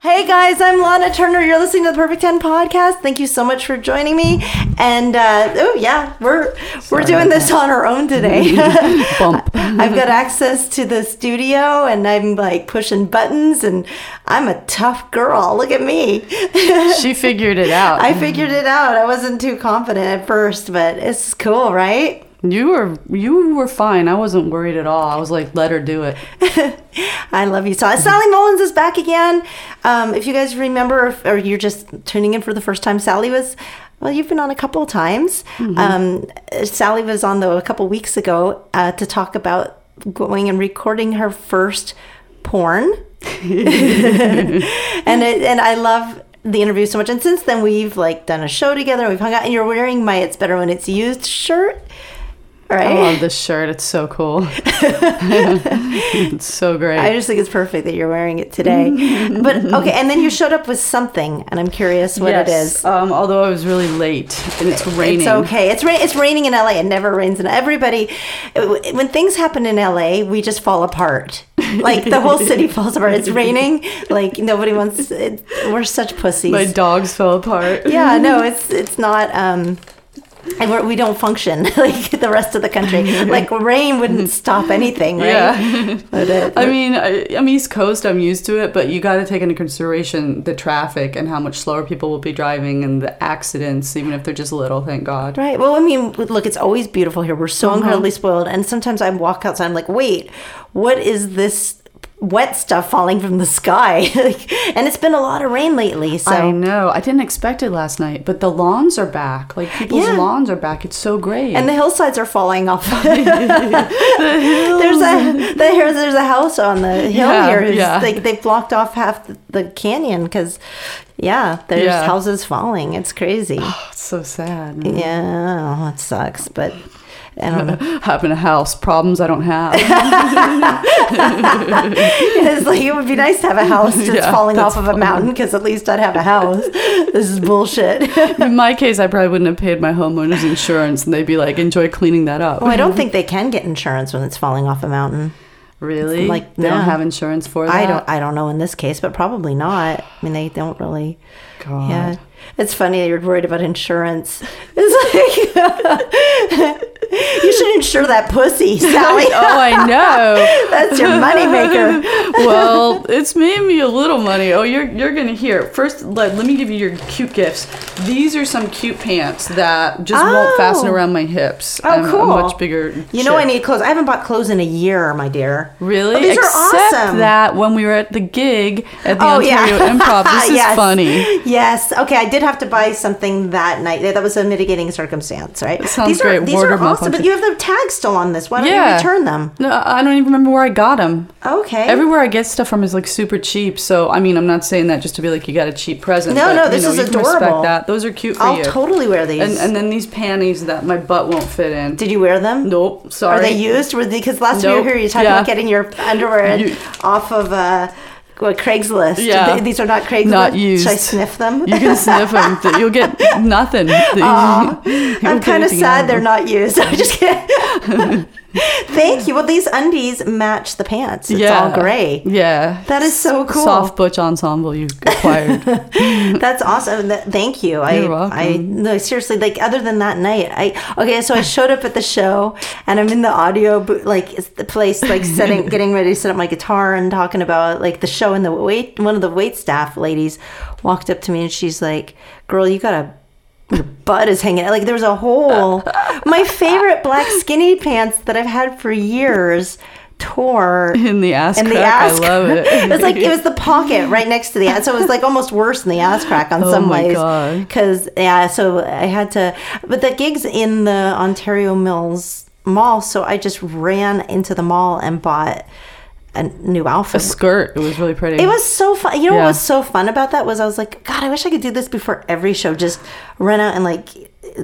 Hey guys, I'm Lana Turner. You're listening to the Perfect Ten podcast. Thank you so much for joining me. And uh, oh yeah, we're we're doing this on our own today. Bump. I've got access to the studio, and I'm like pushing buttons, and I'm a tough girl. Look at me. She figured it out. I figured it out. I wasn't too confident at first, but it's cool, right? You were you were fine. I wasn't worried at all. I was like, let her do it. I love you. So Sally Mullens is back again. Um, if you guys remember, or you're just tuning in for the first time, Sally was. Well, you've been on a couple of times. Um, Sally was on though a couple weeks ago uh, to talk about going and recording her first porn, and it, and I love the interview so much. And since then, we've like done a show together. We've hung out, and you're wearing my "It's Better When It's Used" shirt, right? I love this shirt. It's so cool. it's so great. I just think it's perfect that you're wearing it today. but okay, and then you showed up with something, and I'm curious what it Yes, is. Um, although I was really late and it's raining. It's okay. It's ra- it's raining in LA. It never rains in everybody. When things happen in LA, we just fall apart. Like the whole city falls apart. It's raining. Like nobody wants. It, we're such pussies. My dogs fell apart. yeah, no, it's it's not. um and we're, we don't function like the rest of the country. Like rain wouldn't stop anything, right? Yeah. But it, I mean, I, I'm East Coast. I'm used to it, but you got to take into consideration the traffic and how much slower people will be driving and the accidents, even if they're just little. Thank God. Right. Well, I mean, look, it's always beautiful here. We're so mm-hmm. incredibly spoiled. And sometimes I walk outside, I'm like, wait, what is this wet stuff falling from the sky? And it's been a lot of rain lately. So, I know. I didn't expect it last night, but the lawns are back. Like people's Yeah. lawns are back. It's so great. and the hillsides are falling off. there's a there's, there's a house on the hill Yeah, here. Yeah. Like they've blocked off half the, the canyon because, yeah, there's Yeah. houses falling. It's crazy. Oh, it's so sad. man. yeah, it sucks, but I don't know. Um, having a house problems I don't have. It's like it would be nice to have a house that's Yeah, falling off of a mountain because at least I'd have a house. This is bullshit. In my case, I probably wouldn't have paid my homeowner's insurance, and they'd be like, "Enjoy cleaning that up." well, I don't think they can get insurance when it's falling off a mountain. Really? Like, they no. don't have insurance for that. I don't. I don't know in this case, but probably not. I mean, they don't really. God. Yeah, it's funny you're worried about insurance. It's like you should insure that pussy, Sally. Oh, I know. That's your moneymaker. well, it's made me a little money. Oh, you're you're gonna hear. First, let, let me give you your cute gifts. These are some cute pants that just won't fasten Oh. around my hips. Oh, I'm cool. much bigger. You know I need clothes. I haven't bought clothes in a year, my dear. Really? Oh, these are Except awesome. that when we were at the gig at the Oh, Ontario yeah. Improv, this is Yes. funny. Yes. Okay, I did have to buy something that night. That was a mitigating circumstance, right? sounds these great. Are, these are awesome, but you have the tag still on this. Why don't Yeah. you return them? No, I don't even remember where I got them. Okay. Everywhere I get stuff from is like super cheap. So I mean, I'm not saying that just to be like you got a cheap present. No, but, no, you this know, is you adorable. Respect that. Those are cute for I'll you. totally wear these. and and then these panties that my butt won't fit in. did you wear them? nope. Sorry. Are they used? Were? Because last time you Nope. were here, you talked Yeah. about getting your underwear You- off of uh, what, Craigslist. Yeah. Th- These are not Craigslist. Not used. Should I sniff them? You can sniff them. You'll get nothing. I'm kind of sad they're not used. I'm just kidding. Thank you. Well, these undies match the pants. It's all gray. Yeah. That is so cool. Soft butch ensemble you acquired. That's awesome. Th- Thank you. I, You're welcome. I no seriously. Like other than that night, I okay. So I showed up at the show, and I'm in the audio booth, like it's the place, like setting, getting ready to set up my guitar and talking about like the show. And the wait, one of the wait staff ladies walked up to me and she's like, "Girl, you got a." Your butt is hanging out. Like there was a hole. My favorite black skinny pants that I've had for years tore In the ass in the crack. ass. I love it. it was like it was the pocket right next to the ass, so it was like almost worse than the ass crack on some ways. Oh some my ways. God. Because yeah, so I had to. But the gigs in the Ontario Mills Mall, so I just ran into the mall and bought a new outfit. a skirt. It was really pretty. It was so fun. You know Yeah. what was so fun about that was I was like, God, I wish I could do this before every show. Just run out and like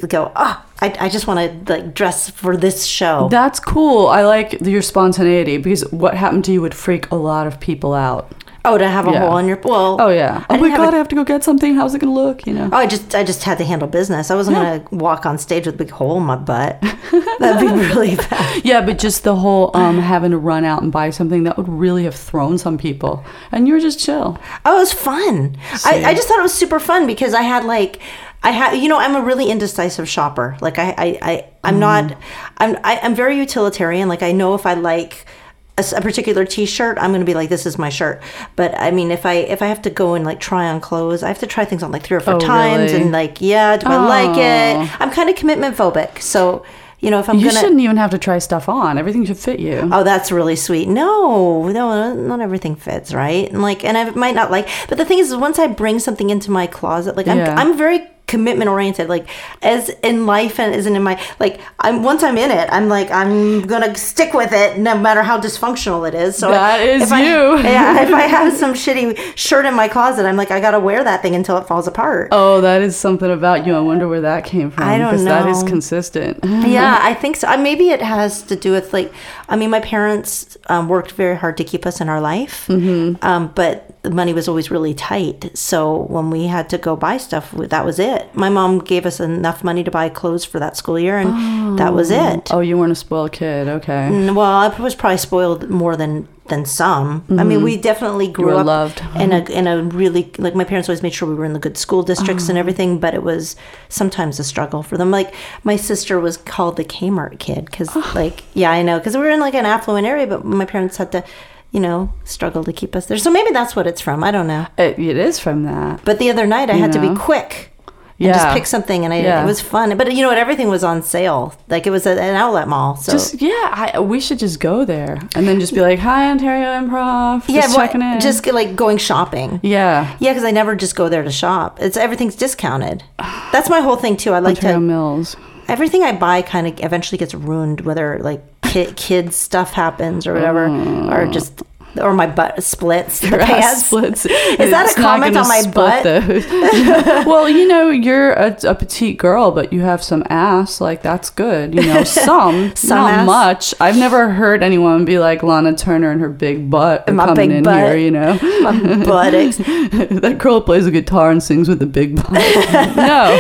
go. Oh, I, I just want to like dress for this show. That's cool. I like your spontaneity because what happened to you would freak a lot of people out. Oh, to have a Yeah. hole in your well. Oh yeah. I Oh my god, a- I have to go get something. How's it gonna look? You know. Oh, I just I just had to handle business. I wasn't Yeah. gonna walk on stage with a big hole in my butt. That'd be really bad. Yeah, but just the whole um, having to run out and buy something that would really have thrown some people, and you were just chill. Oh, it was fun. I, I just thought it was super fun because I had like I had you know I'm a really indecisive shopper. Like I I, I I'm not I'm I, I'm very utilitarian. Like I know if I like a, a particular T-shirt, I'm gonna be like this is my shirt. But I mean if I if I have to go and like try on clothes, I have to try things on like three or four Oh, times really? and like yeah, do I like it? I'm kind of commitment phobic, so you know if I'm You gonna. shouldn't even have to try stuff on. Everything should fit you. Oh, that's really sweet. No, no, not everything fits, right? And like, and I might not like. But the thing is, once I bring something into my closet, like I'm. I'm very commitment oriented. Like as in life and as in my like, I'm once I'm in it, I'm like I'm gonna stick with it, no matter how dysfunctional it is. So That is if I- you. yeah, if I have some shitty shirt in my closet, I'm like I gotta wear that thing until it falls apart. Oh, that is something about you. I wonder where that came from. I don't because That is consistent. Yeah, I think so. Uh, Maybe it has to do with like, I mean, my parents um, worked very hard to keep us in our life, mm-hmm. um, but the money was always really tight. So when we had to go buy stuff, that was it. My mom gave us enough money to buy clothes for that school year, and that was it. Oh, you weren't a spoiled kid. Okay. Well, I was probably spoiled more than than some. I mean, mm-hmm. we definitely grew were up loved. in a mm-hmm. in a really like my parents always made sure we were in the good school districts and mm-hmm. everything, but it was sometimes a struggle for them. Like my sister was called the Kmart kid because like yeah, I know because we were in like an affluent area, but my parents had to you know struggle to keep us there. So maybe that's what it's from. I don't know. It, it is from that. But the other night I had to be quick. And just pick something, and I, Yeah. it was fun. But you know what? Everything was on sale. Like it was an outlet mall. So Just yeah, I, we should just go there and then just be like, "Hi, Ontario Improv." Just yeah, checking in. just like going shopping. yeah. Yeah, because I never just go there to shop. It's everything's discounted. That's my whole thing too. I like Ontario to Mills. everything I buy kind of eventually gets ruined, whether like kid, kids stuff happens or whatever, oh. or just or my butt splits. The Your ass pants. splits. Is that a It's comment on my butt? well, you know, you're a, a petite girl, but you have some ass. Like that's good. You know, some, Some not ass? much. I've never heard anyone be like Lana Turner and her big butt coming big in butt. here. You know, My buttocks. that girl plays a guitar and sings with a big butt. no,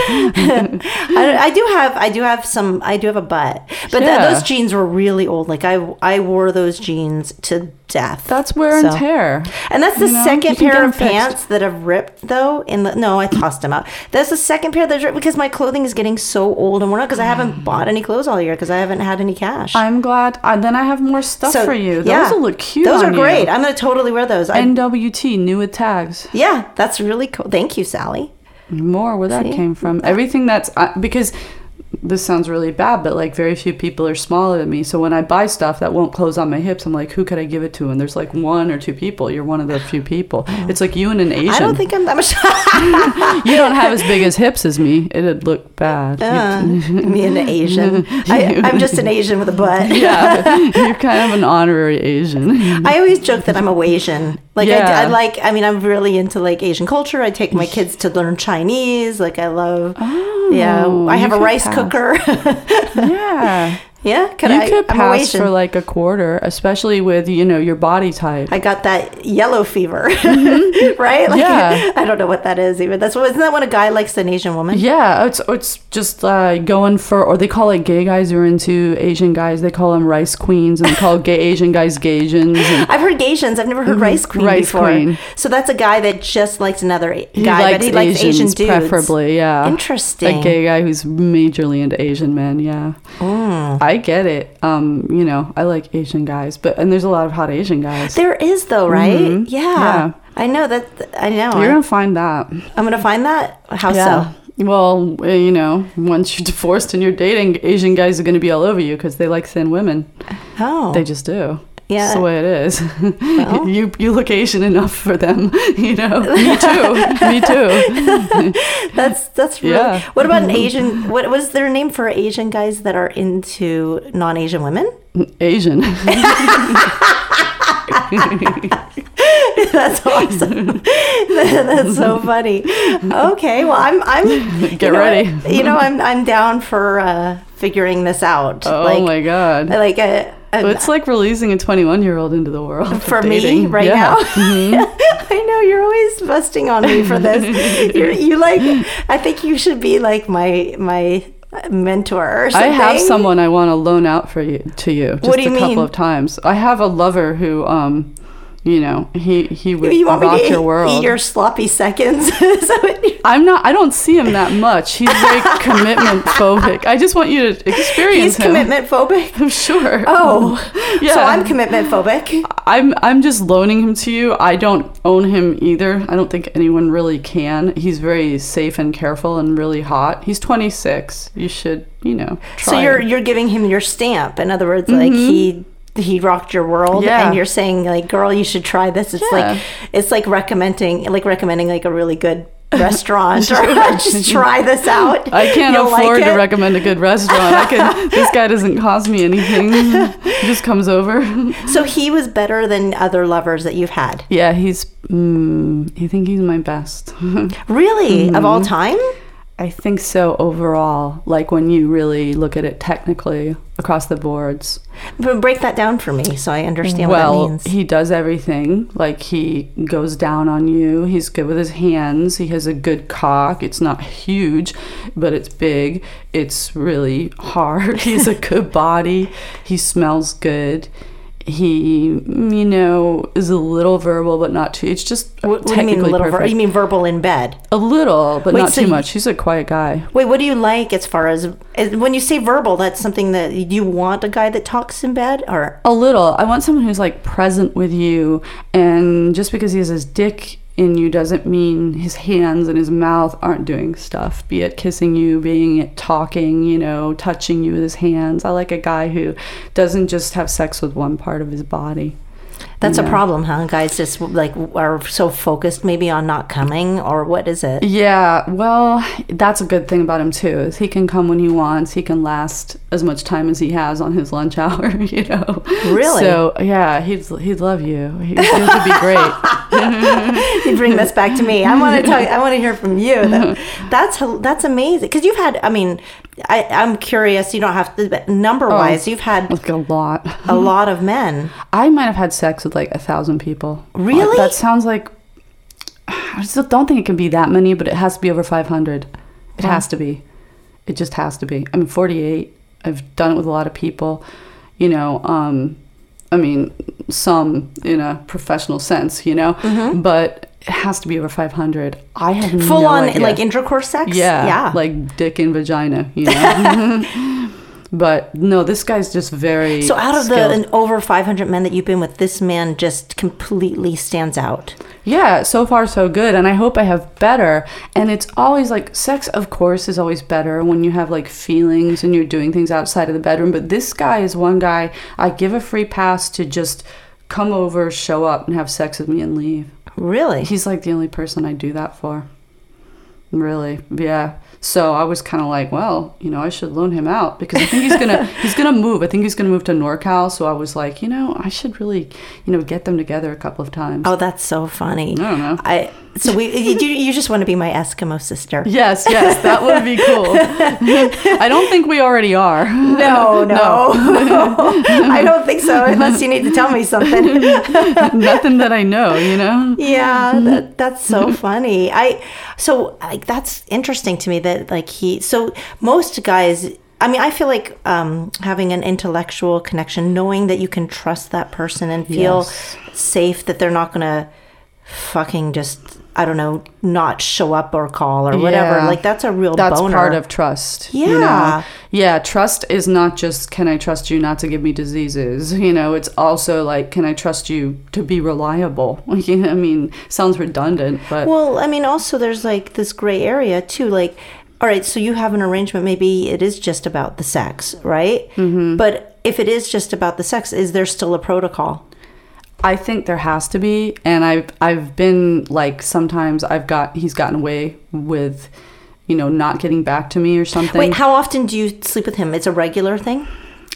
I, I do have I do have some I do have a butt, but th- those jeans were really old. Like I I wore those jeans to death. that's wear and So- tear. And that's the You know, second pair get pair 'em of fixed. pants that have ripped though. In the no, I tossed them out. That's the second pair that's ripped because my clothing is getting so old and worn out because I haven't bought any clothes all year because I haven't had any cash. I'm glad. Uh, then I have more stuff So, for you. Those yeah. will look cute. Those are on you. great. I'm gonna totally wear those. I, NWT new with tags. yeah, that's really cool. Thank you, Sally. more where that See? came from. Everything that's uh, because this sounds really bad, but like very few people are smaller than me. So when I buy stuff that won't close on my hips, I'm like, who could I give it to? And there's like one or two people. You're one of the few people. It's like you and an Asian. I don't think I'm that much. you don't have as big as hips as me. It'd look bad. Uh, me and an Asian. I, I'm just an Asian with a butt. yeah, you're kind of an honorary Asian. I always joke that I'm a Asian. Like I, Yeah. I like. I mean, I'm really into like Asian culture. I take my kids to learn Chinese. Like I love. yeah, Oh, I have a rice pass. cooker. yeah, yeah, could you I? could I'm pass for like a quarter, especially with you know your body type. I got that yellow fever, right? Like, Mm-hmm. Yeah. I don't know what that is even. That's what isn't that when a guy likes an Asian woman? Yeah, it's it's just uh, going for, or they call it gay guys who are into Asian guys. They call them rice queens, and they call gay Asian guys Gaysians. And I've heard Gaysians. I've never heard rice queen Mm-hmm. Rice before. queen. So that's a guy that just likes another he guy, likes but he likes Asians Asian dudes. preferably. Yeah, Interesting. A gay guy who's majorly into Asian men. Yeah, I get it. Um, you know, I like Asian guys, but and there's a lot of hot Asian guys. There is though, right? Mhm. Yeah. Yeah. I know that. I know. You're gonna find that. I'm gonna find that. How Yeah. so? Well, uh, you know, once you're divorced and you're dating, Asian guys are going to be all over you because they like thin women. Oh, They just do. Yeah. It's the way it is. Well. you you look Asian enough for them, you know. Me too. Me too. that's that's really. Yeah. What about an Asian? What was their name for Asian guys that are into non-Asian women? Asian. That's awesome. that's so funny. Okay, well, I'm I'm Get you know ready. You know, I'm I'm down for uh, figuring this out. Oh like, my god. Like a, a It's like releasing a 21 year old into the world for me right Yeah. now. know you're always busting on me for this. You're, you like, I think you should be like my my mentor or I have someone I want to loan out for you to you just What do you a couple mean? of times. I have a lover who um you know, he he would You want rock me to your world. eat your sloppy seconds? Is that what you- I'm not I don't see him that much. He's very commitment phobic. I just want you to experience He's him. commitment phobic. I'm sure. Oh, Yeah. so I'm commitment phobic. I'm I'm just loaning him to you. I don't own him either. I don't think anyone really can. He's very safe and careful and really hot. He's 26. You should, you know, try. So you're you're giving him your stamp. In other words, like mm-hmm. he he rocked your world, Yeah. and you're saying like, girl, you should try this. It's Yeah. like it's like recommending like recommending like a really good restaurant or just try this out. I can't You'll like afford to recommend a good restaurant. I can, this guy doesn't cost me anything. He just comes over. So he was better than other lovers that you've had. Yeah, he's. Mm, I think he's my best. Really, of Mm-hmm. all time. I think so overall. Like when you really look at it technically across the boards. But break that down for me so I understand what that well, means. he does everything. Like he goes down on you. He's good with his hands. He has a good cock. It's not huge, but it's big. It's really hard. He's a good body. He smells good. He, you know, is a little verbal, but not too. It's just what, what do you technically mean? Ver- you mean verbal in bed? a little, but Wait, not so too much. He's a quiet guy. Wait, what do you like as far as as- when you say verbal? That's something that you want a guy that talks in bed, or A little. I want someone who's like present with you, and just because he has his dick in you doesn't mean his hands and his mouth aren't doing stuff. Be it kissing you, being it talking, you know, touching you with his hands. I like a guy who doesn't just have sex with one part of his body. That's a problem, huh? Guys just like are so focused maybe on not coming, or what is it? Yeah, well, that's a good thing about him too. Is he can come when he wants. He can last as much time as he has on his lunch hour. You know. Really? So yeah, he'd he'd love you. He, would be great. you bring this back to me. I want to talk. I want to hear from you. That- That's that's amazing because you've had. I mean, I, I'm curious. You don't have to number wise. Oh, you've had Like a lot. a lot of men. I might have had sex with like a thousand people. Really? That sounds like. I still don't think it can be that many, but it has to be over 500. It Wow. has to be. It just has to be. I'm 48. I've done it with a lot of people. You know, um, I mean, some in a professional sense, you know, but it has to be over 500. I have Mm-hmm. Full no on idea. like intercourse sex. Yeah, yeah. like dick and vagina, you know. but no, this guy's just very. so out of skilled. the an over 500 men that you've been with, this man just completely stands out. Yeah, so far so good, and I hope I have better. And it's always like sex, of course, is always better when you have like feelings and you're doing things outside of the bedroom. But this guy is one guy I give a free pass to just come over, show up, and have sex with me and leave. Really? He's like the only person I do that for. Really, yeah. So I was kind of like, well, you know, I should loan him out because I think he's gonna he's gonna move. I think he's gonna move to NorCal. So I was like, you know, I should really, you know, get them together a couple of times. Oh, that's so funny. I don't know. I so we you, you just want to be my Eskimo sister. Yes, yes, that would be cool. I don't think we already are. No, no. no. I don't think so unless you need to tell me something. Nothing that I know, you know? yeah, that, that's so funny. I so like that's interesting to me that like he so most guys I mean, I feel like um, having an intellectual connection, knowing that you can trust that person and feel Yes. safe that they're not gonna fucking just I don't know not show up or call or whatever. Yeah. Like that's a real That's boner. part of trust. you know? Yeah. Yeah, trust is not just can I trust you not to give me diseases? You know, it's also like can I trust you to be reliable? You know, I mean, sounds redundant, but Well, I mean, also there's like this gray area too. Like, all right, so you have an arrangement. Maybe it is just about the sex, right? Mm-hmm. But if it is just about the sex, is there still a protocol? I think there has to be, and I've I've been like sometimes I've got he's gotten away with, you know, not getting back to me or something. Wait, how often do you sleep with him? It's a regular thing?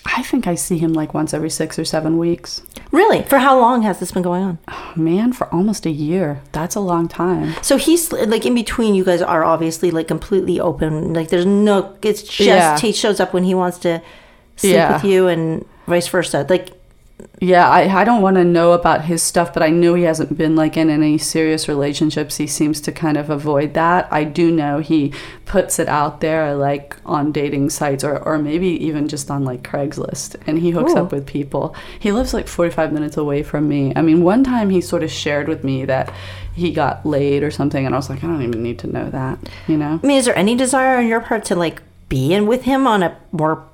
I think I see him like once every six or seven weeks. Really? For how long has this been going on? Oh, man, for almost a year. That's a long time. So he's like in between. You guys are obviously like completely open. Like there's no. It's just Yeah. he shows up when he wants to sleep Yeah. with you, and vice versa. Like Yeah, I, I don't want to know about his stuff, but I know he hasn't been like in any serious relationships. He seems to kind of avoid that. I do know he puts it out there like on dating sites or, or maybe even just on like Craigslist and he hooks Ooh. up with people. He lives like 45 minutes away from me. I mean, one time he sort of shared with me that he got laid or something and I was like, I don't even need to know that, you know? I mean, is there any desire on your part to like be in with him on a more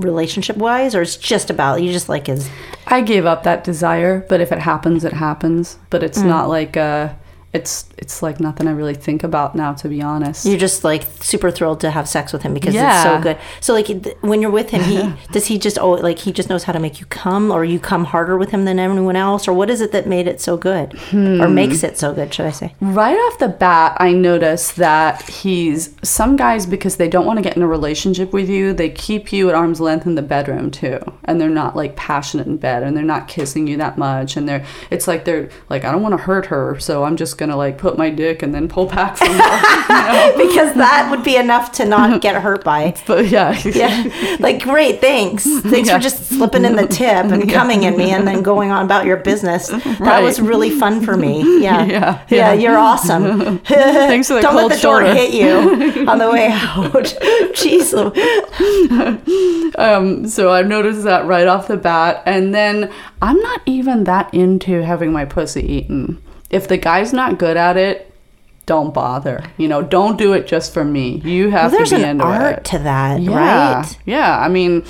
relationship wise, or it's just about you just like his? I gave up that desire, but if it happens, it happens. But it's Mm. not like uh it's it's like nothing I really think about now, to be honest. You're just like super thrilled to have sex with him because it's so good. So like th- when you're with him, he does he just oh like he just knows how to make you come, or you come harder with him than anyone else, or what is it that made it so good, or Hmm. makes it so good? Should I say? Right off the bat, I noticed that he's some guys because they don't want to get in a relationship with you, they keep you at arm's length in the bedroom too, and they're not like passionate in bed, and they're not kissing you that much, and they're it's like they're like I don't want to hurt her, so I'm just gonna like put my dick and then pull back from her. because that would be enough to not get hurt by. But yeah, Yeah, like great, thanks. Thanks Yeah. for just slipping in the tip and coming in me and then going on about your business. That Right. was really fun for me. Yeah, Yeah, yeah, yeah. you're awesome. Thanks for the Don't cold let the door hit you on the way out. Jeez, Um, so I've noticed that right off the bat. And then I'm not even that into having my pussy eaten. If the guy's not good at it, don't bother. You know, don't do it just for me. You have well, there's to be an into art it. to that, yeah. right? Yeah. I mean,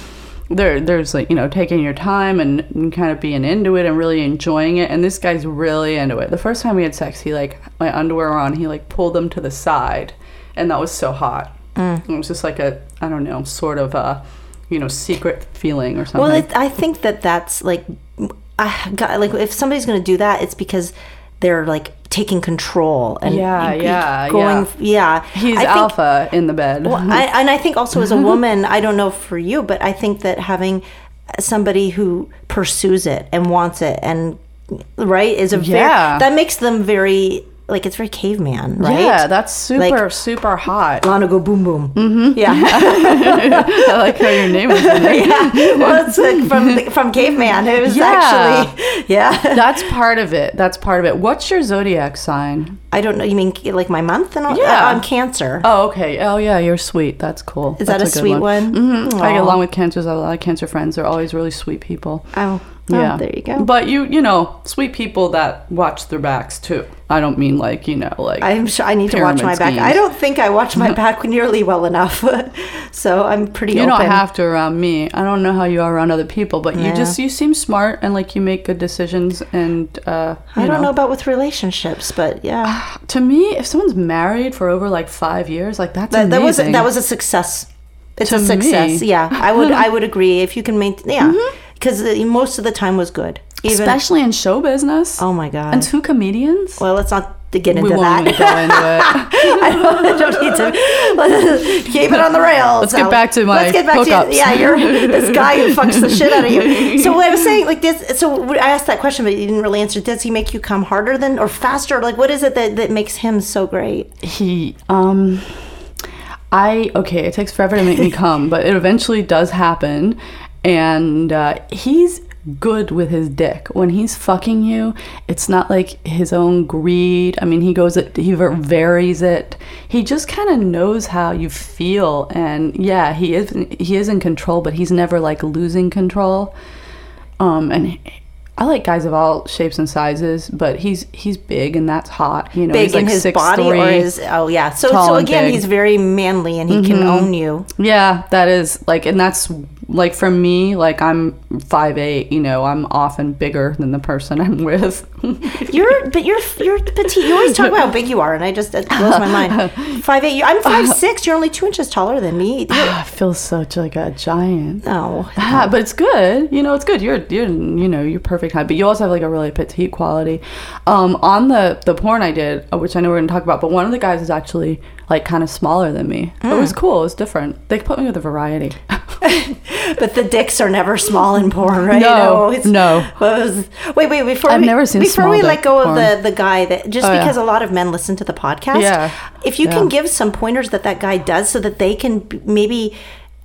there, there's like you know taking your time and, and kind of being into it and really enjoying it. And this guy's really into it. The first time we had sex, he like my underwear on. He like pulled them to the side, and that was so hot. Mm. It was just like a I don't know sort of a you know secret feeling or something. Well, it, I think that that's like, I got, like if somebody's going to do that, it's because they're like taking control and Yeah, yeah, going, yeah. He's think- alpha in the bed. Well, I, and I think also as a woman, I don't know for you, but I think that having somebody who pursues it and wants it and right is a very Yeah. that makes them very like it's very caveman, right? Yeah, that's super Like- super hot. Lana go boom boom. Mm-hmm. Yeah, I like how your name in there. yeah. Well, it's like from from caveman. It was Yeah. actually yeah. That's part of it. That's part of it. What's your zodiac sign? I don't know. You mean like my month and all? Yeah. I'm Cancer. Oh, okay. Oh, yeah, you're sweet. That's cool. Is that That's a sweet one? Mhm. I get along with cancers. I have a lot of cancer friends. They're always really sweet people. Oh, oh, Yeah. there you go. But you, you know, sweet people that watch their backs too. I don't mean like you know, like I'm sure I need to watch my back. I don't think I watch my back nearly well enough, so I'm pretty. You open. don't have to around me. I don't know how you are around other people, but you just you seem smart and like you make good decisions. And uh, I don't know about with relationships, but yeah, To me, if someone's married for over like five years, like that's that, that was that was a success. It's To a success. me. Yeah, I would I would agree if you can maintain. Yeah, because most of the time was good. Even especially in show business. oh my god. and two comedians. well, let's not to get into we won't that. go into it. I don't, I don't need to let's keep it on the rails. Let's get back to my Let's get back hookups. to yeah. You're this guy who fucks the shit out of you. So what I was saying, like this. So I asked that question, but you didn't really answer. Does he make you come harder than or faster? Like what is it that that makes him so great? He, um, I okay. It takes forever to make me come, but it eventually does happen, and uh, he's good with his dick when he's fucking you. It's not like his own greed. I mean, he goes it. He varies it. He just kind of knows how you feel, and yeah, he is he is in control, but he's never like losing control. Um, and. He, I like guys of all shapes and sizes, but he's he's big and that's hot. You know, Big like in his 6'3". body or his oh yeah. So so again, he's very manly and he can own you. Yeah, that is like, and that's like for me, like I'm five eight. You know, I'm often bigger than the person I'm with. You're but you're you're petite. You always talk about how big you are, and I just it blows my mind. Five eight. I'm five six. You're only two inches taller than me. I feel such like a giant. No. Ah, but it's good. You know, it's good. You're you're you know you're perfect height, but you also have like a really petite quality. Um, on the the porn I did, uh, which I know we're gonna talk about, but one of the guys is actually like kind of smaller than me. It was mm. cool. It was different. They put me with a variety. But the dicks are never small and porn, right? No, it's- no. was- wait, wait. Before I've we, never seen before we let go of the the guy that just Oh, yeah. because a lot of men listen to the podcast. Yeah. If you Yeah. can give some pointers that that guy does, so that they can maybe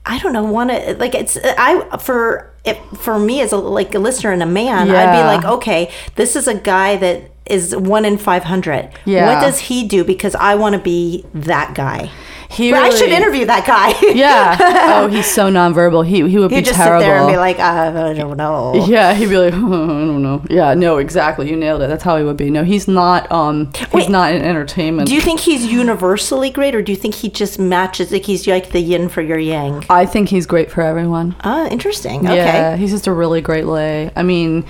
I don't know, want to like it's I for it, for me as a like a listener and a man, yeah. I'd be like, okay, this is a guy that is one in five hundred. Yeah. What does he do? Because I want to be that guy. He But I should interview that guy. Yeah. Oh, he's so nonverbal. He he would You be just terrible. sit there and be like, I don't know. yeah, he'd be like, I don't know. Yeah, no, exactly. You nailed it. That's how he would be. No, he's not. Um, he's Wait. not in entertainment. Do you think he's universally great, or do you think he just matches? Like he's like the yin for your yang. I think he's great for everyone. Ah, interesting. Okay. Yeah, he's just a really great lay. I mean,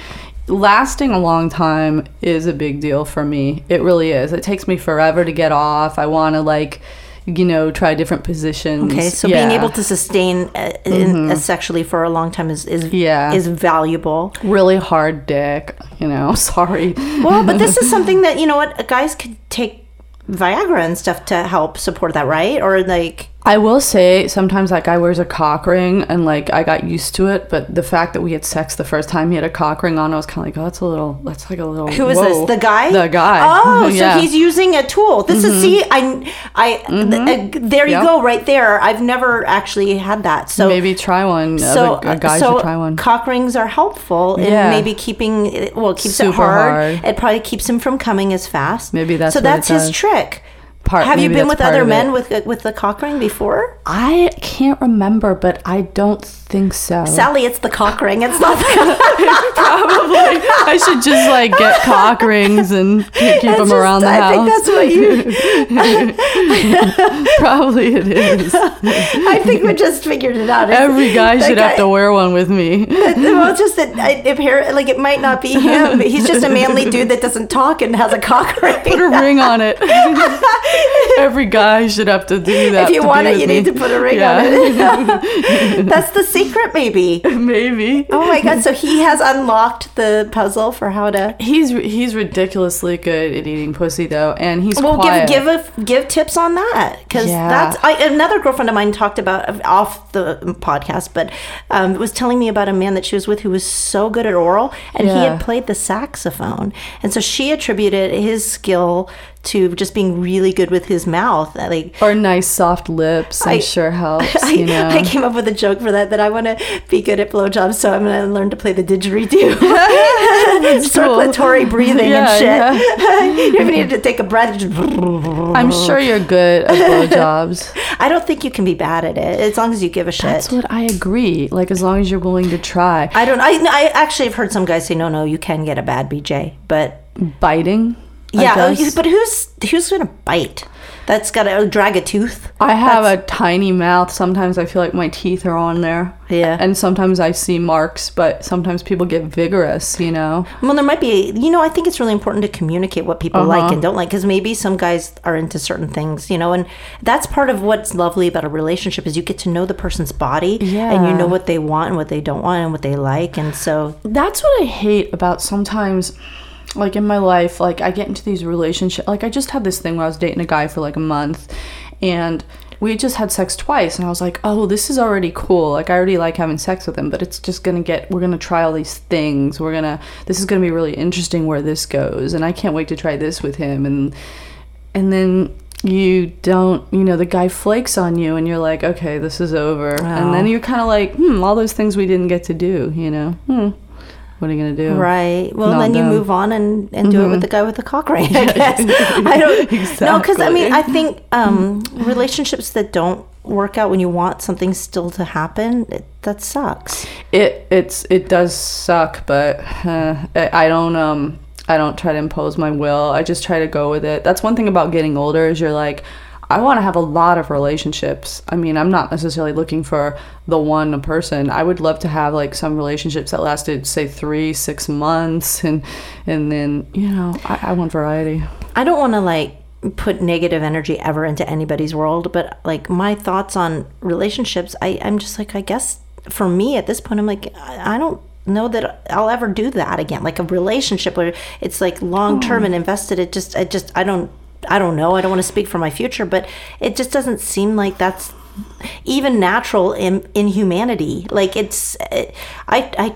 lasting a long time is a big deal for me. It really is. It takes me forever to get off. I want to like, you know, try different positions. Okay, so Yeah. Mm-hmm. being able to sustain uh, in, uh, sexually for a long time is is Yeah. is valuable. really hard dick. You know, sorry. Well, but this is something that you know what guys could take Viagra and stuff to help support that, right? Or like, I will say sometimes that guy wears a cock ring and like I got used to it, but the fact that we had sex the first time he had a cock ring on, I was kind of like, oh, that's a little, that's like a little. who is whoa. this? The guy? The guy. Oh, yeah. so he's using a tool. This is see, I, I, th- uh, there you Yep. go, right there. I've never actually had that. So maybe try one. so a, a guy so should try one. cock rings are helpful in Yeah. maybe keeping well it keeps it hard. hard. It probably keeps him from coming as fast. Maybe that's so that's his trick. Part- Have you been with other men with with the cock ring before? I can't remember, but I don't think so. Sally, it's the cock ring. It's not. The Probably. I should just like get cock rings and keep That's them just- around the I house. think that's what you. Probably it is. I think we just figured it out. Every guy that should have to wear one with me. Well, just that I, apparently, like it might not be him. But he's just a manly dude that doesn't talk and has a cock ring. Put a ring on it. Every guy should have to do that. if you want it, you me. need to put a ring Yeah. on it. That's the secret, maybe. Maybe. Oh my god! So he has unlocked the puzzle for how to. He's he's ridiculously good at eating pussy though, and he's Well, quiet. give give a, give tips on that because Yeah. that's I, another girlfriend of mine talked about off the podcast, but um, was telling me about a man that she was with who was so good at oral, and he had played the saxophone, and so she attributed his skill to just being really good with his mouth. Like or nice soft lips. I'm I- sure helps. I, you know. I came up with a joke for that that I want to be good at blowjobs, so I'm going to learn to play the didgeridoo, circulatory breathing Yeah, and shit. you even need to take a breath. I'm sure you're good at blowjobs. I don't think you can be bad at it as long as you give a shit. That's what I agree. Like as long as you're willing to try. I don't. I, I actually have heard some guys say, no, no, you can get a bad BJ, but Biting. Yeah, oh, but who's who's gonna bite? That's got to drag a tooth. I have a tiny mouth. Sometimes I feel like my teeth are on there. Yeah. And sometimes I see marks, but sometimes people get vigorous, you know? Well, there might be, you know, I think it's really important to communicate what people Uh-huh. like and don't like because maybe some guys are into certain things, you know, and that's part of what's lovely about a relationship is you get to know the person's body yeah. and you know what they want and what they don't want and what they like. And so, That's what I hate about sometimes like in my life, like I get into these relationships like I just had this thing where I was dating a guy for like a month and we just had sex twice and I was like, "Oh, this is already cool. Like I already like having sex with him, but it's just going to get we're going to try all these things. We're going to this is going to be really interesting where this goes and I can't wait to try this with him." And and then you don't you know the guy flakes on you and you're like okay this is over and then you're kind of like hmm all those things we didn't get to do you know hmm what are you gonna do? Right. Well, Not then you move on and, and do it with the guy with the cock ring, I guess. I don't, no, because I mean, I think um, relationships that don't work out when you want something still to happen, it, that sucks. it it's it does suck but uh, I I don't um I don't try to impose my will. I just try to go with it. That's one thing about getting older is you're like I want to have a lot of relationships. I mean, I'm not necessarily looking for the one person. I would love to have like some relationships that lasted, say, three, six months, and and then you know, I, I want variety. I don't want to like put negative energy ever into anybody's world, but like my thoughts on relationships, I, I'm just like, I guess for me at this point, I'm like, I I don't know that I'll ever do that again. Like a relationship where it's like long term oh. and invested. It just, I just, I don't, I don't know. I don't want to speak for my future, but it just doesn't seem like that's even natural in in humanity. Like it's, I, I.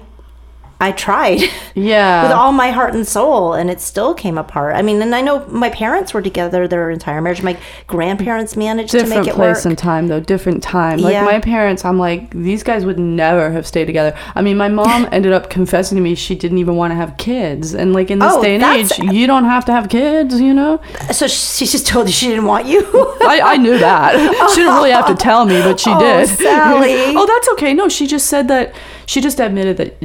I tried Yeah. with all my heart and soul, and it still came apart. I mean, and I know my parents were together their entire marriage. My grandparents managed to different make it place and time though different time like Yeah. my parents i'm like these guys would never have stayed together i mean my mom ended up confessing to me she didn't even want to have kids and like in this Oh, day and age you don't have to have kids you know so she just told you she didn't want you. I, I knew that. She didn't really have to tell me, but she Oh, did. Sally. oh, that's okay. No, she just said that. She just admitted that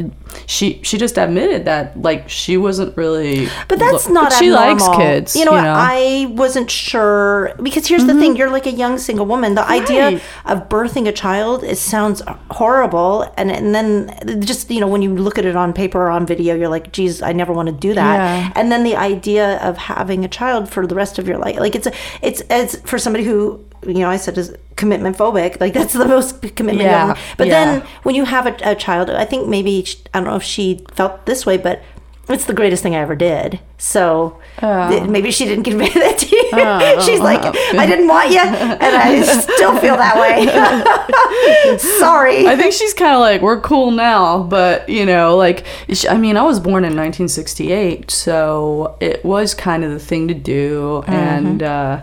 she she just admitted that like she wasn't really. But that's look- not but she likes kids. You know, what? I wasn't sure because here's the thing: you're like a young single woman. The idea Mm-hmm. Of birthing a child it sounds horrible, and and then just you know when you look at it on paper or on video, you're like, geez, I never want to do that. Yeah. And then the idea of having a child for the rest of your life, like it's a, it's it's for somebody who you know I said is commitment phobic. Like that's the most commitment. Yeah, But yeah. then when you have a, a child, I think maybe sh- I don't know if she felt this way, but it's the greatest thing I ever did. So th- maybe she didn't convey that to you. Oh, She's like, I didn't want you, and I still feel that way. Sorry. I think she's kind of like we're cool now, but you know, like sh- I mean, I was born in 1968, so it was kind of the thing to do, Mm-hmm. and uh,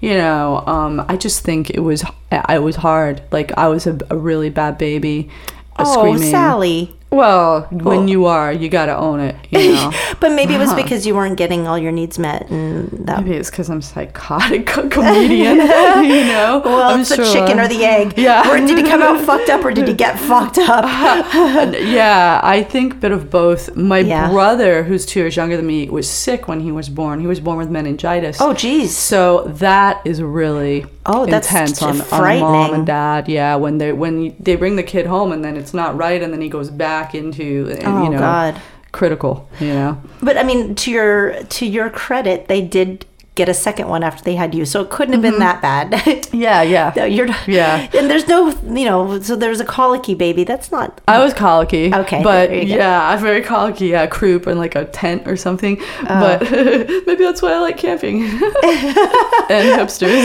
you know, um, I just think it was I was hard. Like I was a, a really bad baby, oh, screaming. Sally. Well, when you are, you gotta own it. You know. But maybe it was uh-huh. because you weren't getting all your needs met, and that. Maybe it's because I'm psychotic comedian. you know. Well, I'm it's the chicken or the egg. Yeah. Or did he come out fucked up, or did he get fucked up? yeah, I think a bit of both. My Yeah. brother, who's two years younger than me, was sick when he was born. He was born with meningitis. Oh, geez. So that is really Oh, that's intense on, on mom and dad. Yeah, when they when they bring the kid home and then it's not right, and then he goes back into uh, Oh, you know God. critical. You know. But I mean, to your to your credit, they did get a second one after they had you, so it couldn't have been that bad. Yeah, yeah. You're Yeah. and there's no, you know, so there's a colicky baby. That's not. I was colicky. Okay, But there you go. yeah, I'm very colicky. Yeah, croup in like a tent or something. Oh. But maybe that's why I like camping and hipsters.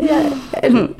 Yeah.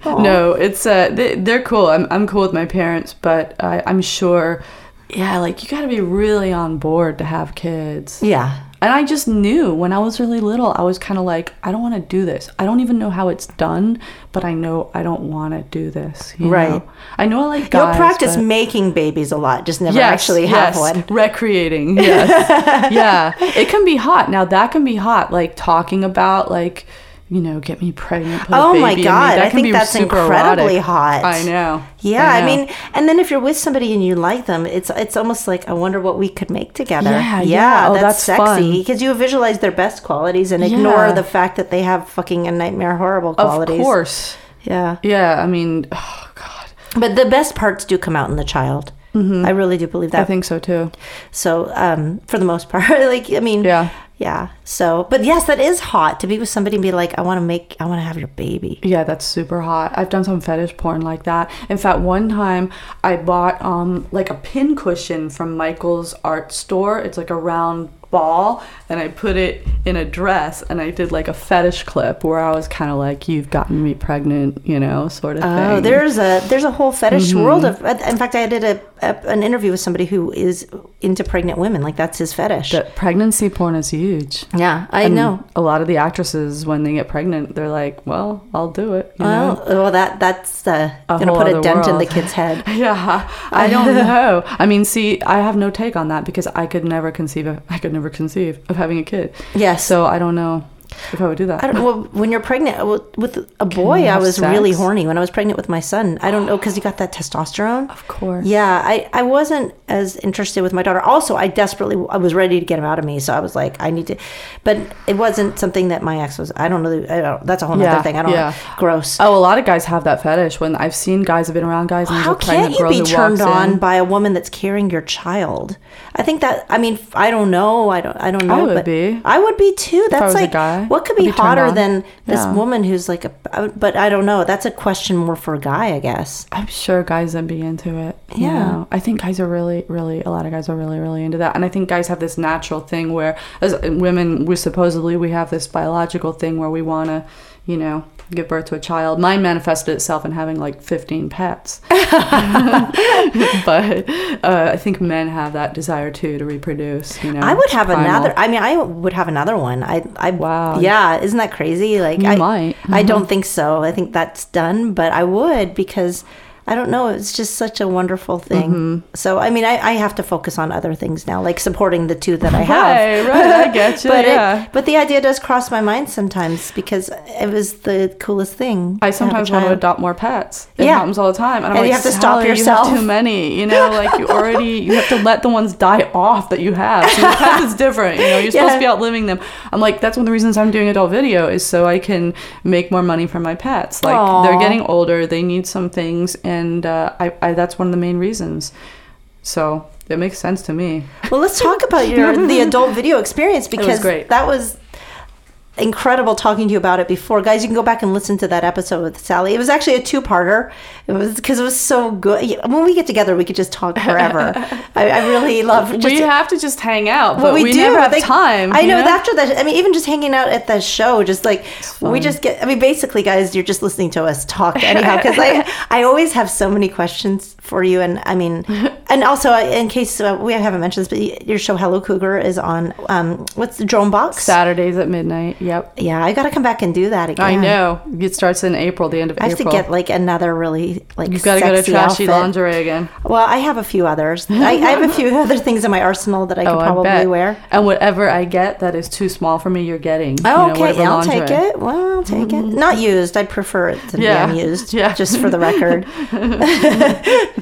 No, it's uh, they, they're cool. I'm I'm cool with my parents, but I, I'm sure. Yeah, like you got to be really on board to have kids. Yeah. And I just knew when I was really little, I was kind of like, I don't want to do this. I don't even know how it's done, but I know I don't want to do this. Right. know? I know I like guys. You'll practice but- making babies a lot, just never Yes, actually have yes. one. Recreating, yes. yeah. It can be hot. Now that can be hot. Like talking about like, you know, get me pregnant. Put a Oh my baby in me. God, I think that's incredibly erotic. hot. I know. Yeah, I, know. mean, and then if you're with somebody and you like them, it's it's almost like I wonder what we could make together. Yeah, yeah. Oh, that's, that's sexy because you visualize their best qualities and ignore Yeah. the fact that they have fucking a nightmare horrible qualities. of course. Yeah. Yeah. I mean, oh God. But the best parts do come out in the child. I really do believe that. Mm-hmm. I think so too. so, um, for the most part, like I mean, Yeah. Yeah. So, but yes, that is hot to be with somebody and be like, I want to make, I want to have your baby. Yeah, that's super hot. I've done some fetish porn like that. In fact, one time I bought um like a pin cushion from Michael's art store. It's like a round ball and I put it in a dress and I did like a fetish clip where I was kind of like you've gotten me pregnant, you know, sort of Oh, thing. Mm-hmm. there's a there's a whole fetish world of. In fact, I did a, a an interview with somebody who is into pregnant women. Like that's his fetish. That pregnancy porn is huge. yeah, I And know. A lot of the actresses when they get pregnant, they're like, "Well, I'll do it." You know? Well, well, that that's uh, A gonna put a dent in the kid's head. Yeah, I don't know. I mean, see, I have no take on that because I could never conceive of I could never conceive of having a kid. Yes. So I don't know if I would do that. I don't, well, when you're pregnant with- a boy, I was really horny. When I was pregnant with my son, I don't know because you got that testosterone. of course. Yeah, I, I wasn't as interested with my daughter. Also, I desperately I was ready to get him out of me, so I was like, I need to, but it wasn't something that my ex was. I don't know. I don't, that's a whole other thing. I don't. yeah. know. Gross. Oh, a lot of guys have that fetish. When I've seen guys have been around guys, and How a can't you be turned on in. by a woman that's carrying your child? I think that. I mean, I don't know. I don't. I don't know. I would but be. I would be too. That's like what could be, hotter than this Yeah. woman who's like a. But I don't know. That's a question more for a guy, I guess. I'm sure guys would be into it. you Yeah. know. I think guys are really, really, a lot of guys are really, really into that. And I think guys have this natural thing where, as women, we supposedly we have this biological thing where we want to, you know, give birth to a child. Mine manifested itself in having like 15 pets. but uh, I think men have that desire too to reproduce. You know, I would have Primal. another. I mean, I would have another one. I, I, Wow. yeah. Isn't that crazy? Like, You I might. Mm-hmm. I don't think so. I think that's done, but I would because I don't know. It's just such a wonderful thing. Mm-hmm. So, I mean, I, I have to focus on other things now, like supporting the two that I have. Right, right. I get you. but yeah. it, but the idea does cross my mind sometimes because it was the coolest thing. I sometimes want to adopt more pets. It Yeah. happens all the time. And, I'm And you like, have to stop "Sally, yourself." You have too many. You know, like you already, you have to let the ones die off that you have. So with pets is different. You know, you're supposed to be outliving them. I'm like, that's one of the reasons I'm doing adult video is so I can make more money for my pets. Like Aw. they're getting older, they need some things, and uh, I, I, that's one of the main reasons. So it makes sense to me. Well, let's talk about your the adult video experience because great. that was incredible talking to you about it before. Guys, you can go back and listen to that episode with Sally. It was actually a two-parter. It was because it was so good. When we get together, we could just talk forever. I, I really love just we have to just hang out, but well, we, never have like, time. I you know, after that. I mean, even just hanging out at the show, just like we just get. I mean, basically, guys, you're just listening to us talk anyhow. Because I, I always have so many questions for you, and I mean, and also uh, in case uh, we haven't mentioned this, but your show Hello Cougar is on. Um, what's the Drone Box? Saturdays at midnight. Yep. yeah, I got to come back and do that again. I know. It starts in April, the end of April. I have to get like another really like. You've got to go to trashy outfit. lingerie again. Well, I have a few others. I, I have a few other things in my arsenal that I could Oh, I probably bet. wear. And whatever I get that is too small for me, you're getting. you Oh, know, okay. I'll take it. Well, I'll take it. Not used. I prefer it to Yeah. be unused. Yeah. Just for the record.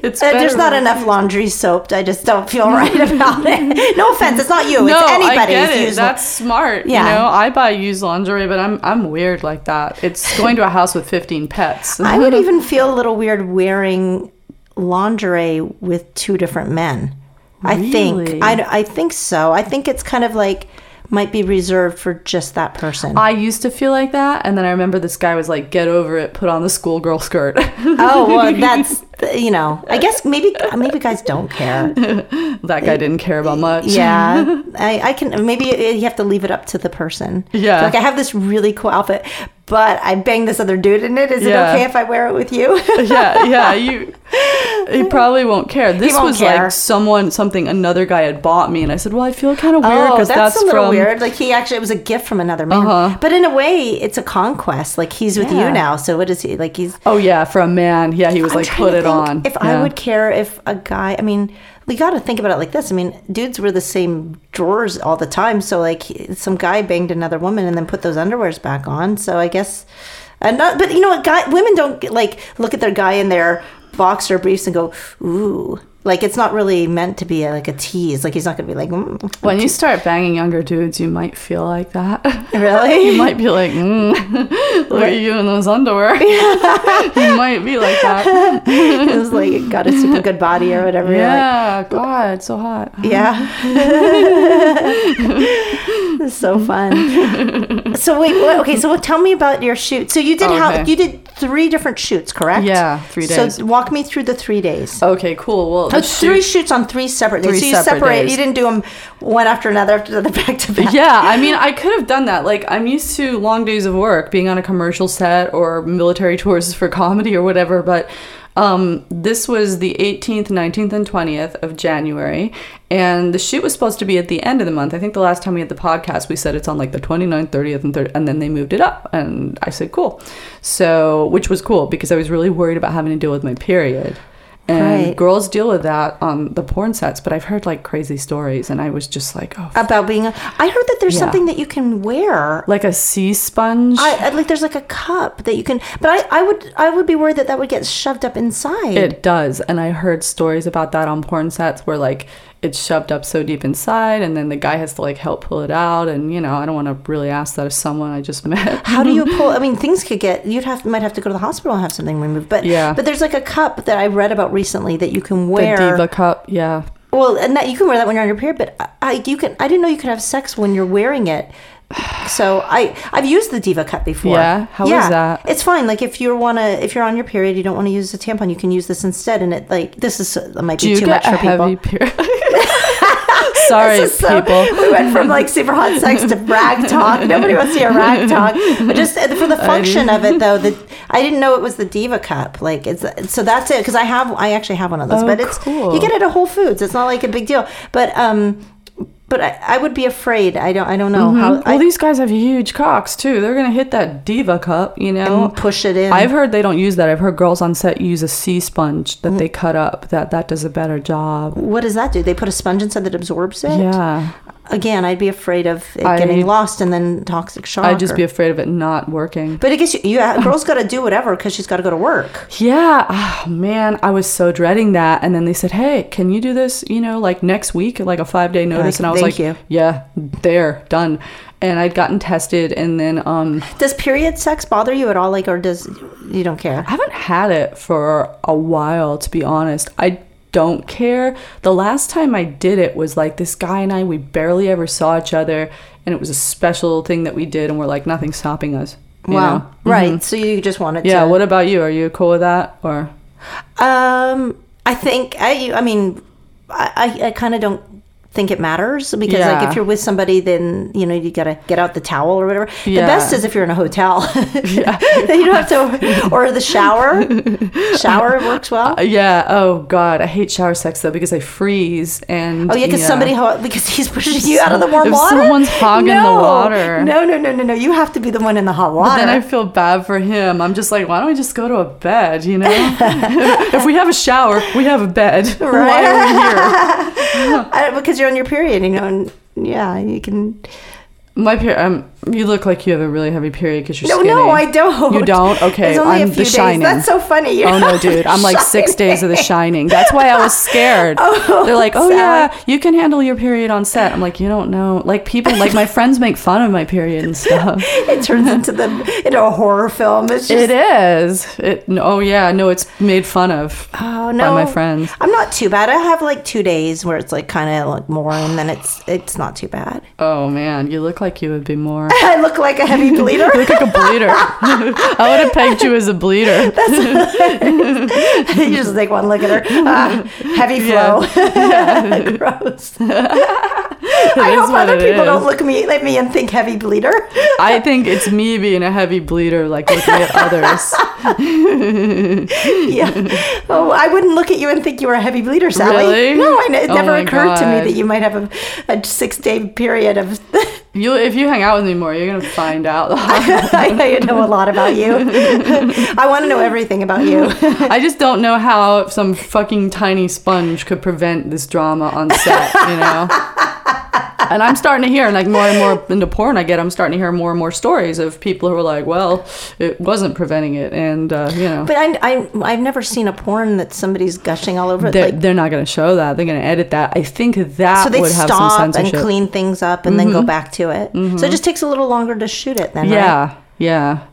It's Uh, there's not enough laundry soaped. I just don't feel right about it. No offense. It's not you. No, it's I get it. That's smart. Yeah. You know, I buy used lingerie, but I'm I'm weird like that. It's going to a house with 15 pets. I would even feel a little weird wearing lingerie with two different men. I think. I, I think so. I think it's kind of like might be reserved for just that person. I used to feel like that, and then I remember this guy was like, "Get over it. Put on the schoolgirl skirt." oh well, that's you know. I guess maybe maybe guys don't care. that guy didn't care about much. Yeah, I, I can. Maybe you have to leave it up to the person. Yeah. like I have this really cool outfit, but I banged this other dude in it. Is Yeah. it okay if I wear it with you? yeah, yeah. You, he probably won't care. This won't was care. like someone, something another guy had bought me, and I said, "Well, I feel kind of weird oh, because that's, that's, a little from." weird. Like he actually, it was a gift from another man. Uh-huh. But in a way, it's a conquest. Like he's with Yeah. you now. So what is he like? He's Oh yeah, for a man. Yeah, he was I'm like, "Put it on." If I would care if a guy, I mean, we got to think about it like this. I mean, dudes wear the same drawers all the time. So like, some guy banged another woman and then put those underwears back on. So I guess, and not, but you know what, guy, women don't like look at their guy in their boxer briefs and go, ooh. Like it's not really meant to be a, like a tease. Like he's not gonna be like, mm, When you start banging younger dudes, you might feel like that. really. you might be like, mm, "Look at you in those underwear." you might be like that. it was like got a super good body or whatever. You're like, Yeah, God, it's so hot. Yeah. it's so fun. So wait, what, okay. So tell me about your shoot. So you did how Okay. you did three different shoots, correct? Yeah, three days. So walk me through the three days. Okay, cool. Well, Oh, three shoots on three separate days. Three so you separate separate. days. You didn't do them one after another after another back to back. yeah, I mean, I could have done that. Like, I'm used to long days of work, being on a commercial set or military tours for comedy or whatever, but um, this was the 18th, 19th, and 20th of January, and the shoot was supposed to be at the end of the month. I think the last time we had the podcast, we said it's on like the 29th, 30th, and 30th, and then they moved it up, and I said, cool. So, which was cool because I was really worried about having to deal with my period. And Right. girls deal with that on the porn sets, but I've heard like crazy stories, and I was just like, oh, About being, a, I heard that there's Yeah. something that you can wear. like a sea sponge. I, I like there's like a cup that you can, but I, I would I would be worried that that would get shoved up inside. it does, and I heard stories about that on porn sets where like it's shoved up so deep inside, and then the guy has to like help pull it out, and you know I don't want to really ask that of someone I just met. How do you pull? I mean, things could get. You'd have might have to go to the hospital and have something removed. But Yeah. but there's like a cup that I read about recently that you can wear the diva cup, yeah. Well, and that you can wear that when you're on your period. But I, I you can. I didn't know you could have sex when you're wearing it. So I I've used the diva cup before. Yeah? How is that? It's fine. Like if you wanna if you're on your period, you don't want to use a tampon, you can use this instead. And it like this is it might Do be too much for people. Sorry, so- people. we went from like super hot sex to rag talk. Nobody wants to hear rag talk. But just uh, for the function of it, though, that I didn't know it was the Diva Cup. Like it's so that's it because I have I actually have one of those, Oh, but it's cool. you get it at Whole Foods. It's not like a big deal. But um, but I, I would be afraid. I don't I don't know how well, I these guys have huge cocks too. They're gonna hit that diva cup, you know. and push it in. I've heard they don't use that. I've heard girls on set use a sea sponge Mm. that they cut up. That that does a better job. what does that do? They put a sponge inside that absorbs it. Yeah, Again, I'd be afraid of it I- getting lost and then toxic shock. I'd just or- be afraid of it not working. But I guess you, you a girl's got to do whatever because she's got to go to work. Yeah, oh, man, I was so dreading that. And then they said, "Hey, can you do this? You know, like next week, like a five day notice?" Like, and I was like, you. "Yeah, there, done." And I'd gotten tested, and then um, Does period sex bother you at all? Like, or does you don't care? I haven't had it for a while, to be honest. I don't care. The last time I did it was like this guy and I, we barely ever saw each other, and it was a special thing that we did, and we're like, nothing's stopping us. Wow. know? Right. So you just wanted to. Yeah. to. What about you? Are you cool with that, or? Um, I think I. I mean, I. I, I kind of don't think it matters because like if you're with somebody then you know you gotta get out the towel or whatever the best is if you're in a hotel then you don't have to or the shower shower works well Uh, yeah. Oh God, I hate shower sex though because I freeze and. Oh yeah, because yeah. somebody ho- because he's pushing you out of the warm If water. someone's hogging the water. No, no, no, no, no. You have to be the one in the hot water. Then I feel bad for him. I'm just like, why don't we just go to a bed? You know, if we have a shower, we have a bed. Why are we here? I- because you're on your period, you know. And yeah, you can. My period. Um, you look like you have a really heavy period because you're No, skinny. no, I don't. You don't? Okay, It's only I'm a The days. Shining. That's so funny. Oh no, dude! I'm like six days of The Shining. That's why I was scared. Oh, They're like, "Oh Sally. yeah, you can handle your period on set." I'm like, "You don't know." Like people, like my friends make fun of my period and stuff. It turns into the into a horror film. It's just It is. It. Oh yeah, no, it's made fun of oh by no. my friends. I'm not too bad. I have like two days where it's like kind of like more, and then it's it's not too bad. Oh man, you look like you would be more. I look like a heavy bleeder. You look like a bleeder. I would have pegged you as a bleeder. you just take one look at her. Ah, heavy flow. Gross. I hope other people is. don't look at me at me and think heavy bleeder. I think it's me being a heavy bleeder, like looking at others. yeah. Oh, I wouldn't look at you and think you were a heavy bleeder, Sally. Really? No, I, it Oh never occurred to me that you might have a, a six day period of. You, if you hang out with me more, you're gonna find out. I know you know a lot about you. I want to know everything about you. I just don't know how some fucking tiny sponge could prevent this drama on set, you know. And I'm starting to hear, like more and more into porn I get, I'm starting to hear more and more stories of people who are like, "Well, it wasn't preventing it," and uh, you know, But I, I, I've never seen a porn that somebody's gushing all over. they're, Like, they're not going to show that. They're going to edit that. I think that so they would have some stop and censorship. Mm-hmm. clean things up and then go back to it. So it just takes a little longer to shoot it then, right? Yeah, yeah.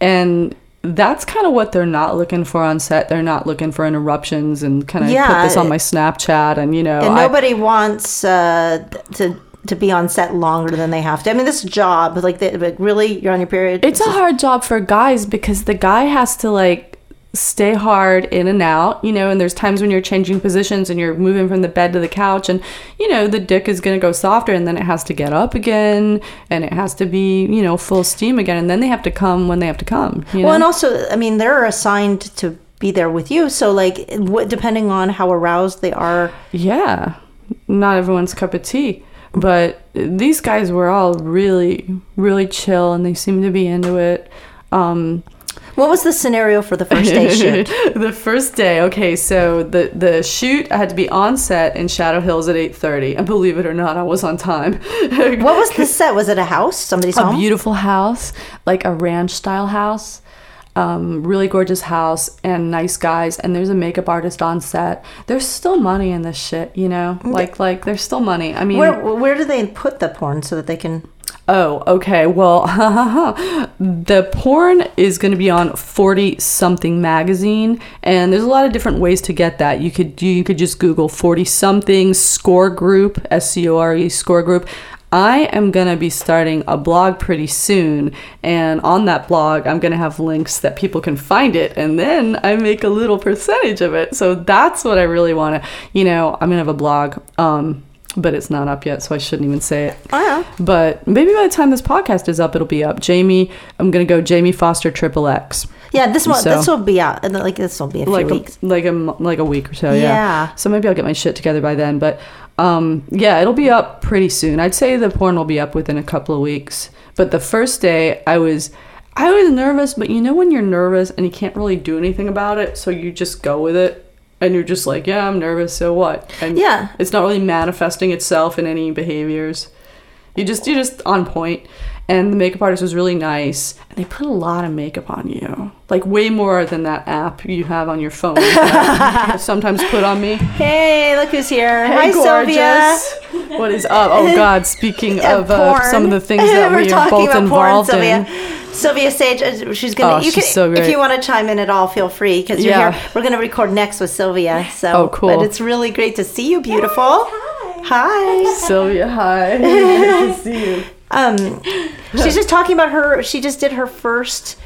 And that's kind of what they're not looking for on set. They're not looking for interruptions and kind of put this on my Snapchat and you know. And I- nobody wants uh, to to be on set longer than they have to. I mean, this job, like, they, like really, you're on your period. it's a hard job for guys because the guy has to like stay hard in and out, you know, and there's times when you're changing positions and you're moving from the bed to the couch and you know, the dick is going to go softer and then it has to get up again and it has to be, you know, full steam again and then they have to come when they have to come, you know. well, and also, I mean, they're assigned to be there with you. So, like, what, depending on how aroused they are, Yeah, not everyone's cup of tea. But these guys were all really, really chill and they seemed to be into it. Um, what was the scenario for the first day shoot? the first day, okay, so the, the shoot, I had to be on set in Shadow Hills at 8.30. And believe it or not, I was on time. What was the set? Was it a house? Somebody's a home? beautiful house, like a ranch style house. Um, really gorgeous house and nice guys and there's a makeup artist on set. There's still money in this shit, you know? Like like there's still money. I mean where where do they put the porn so that they can? Oh, okay. Well, the porn is going to be on 40 something magazine and there's a lot of different ways to get that. You could you could just google 40 something score group, S C O R E score group. I am going to be starting a blog pretty soon and on that blog I'm going to have links that people can find it and then I make a little percentage of it. So that's what I really want to, you know, I'm going to have a blog um but it's not up yet, so I shouldn't even say it. Oh, yeah. But maybe by the time this podcast is up, it'll be up. Jamie, I'm gonna go Jamie Foster Triple X. Yeah, this one So- this will be out. Like this will be a few like weeks. a, like a like a week or so. Yeah. Yeah. So maybe I'll get my shit together by then. But um, yeah, it'll be up pretty soon. I'd say the porn will be up within a couple of weeks. But the first day, I was I was nervous. But you know when you're nervous and you can't really do anything about it, so you just go with it. And you're just like, yeah, I'm nervous, so what? And Yeah. it's not really manifesting itself in any behaviors. You just you're just on point. And the makeup artist was really nice. And they put a lot of makeup on you. Like way more than that app you have on your phone. that sometimes put on me. Hey, look who's here. Hi, Hey, Sylvia. gorgeous. What is up? Oh God! Speaking Yeah, of uh, some of the things that We're we are both about porn, involved Sylvia. in. Sylvia Sage, uh, she's gonna. Oh, you she's can, so If you want to chime in at all, feel free because you're Yeah. here. We're gonna record next with Sylvia. So, Oh, cool. But it's really great to see you, beautiful. Hi. Hi. Sylvia, hi. Good to see you. Um, she's just talking about her. She just did her first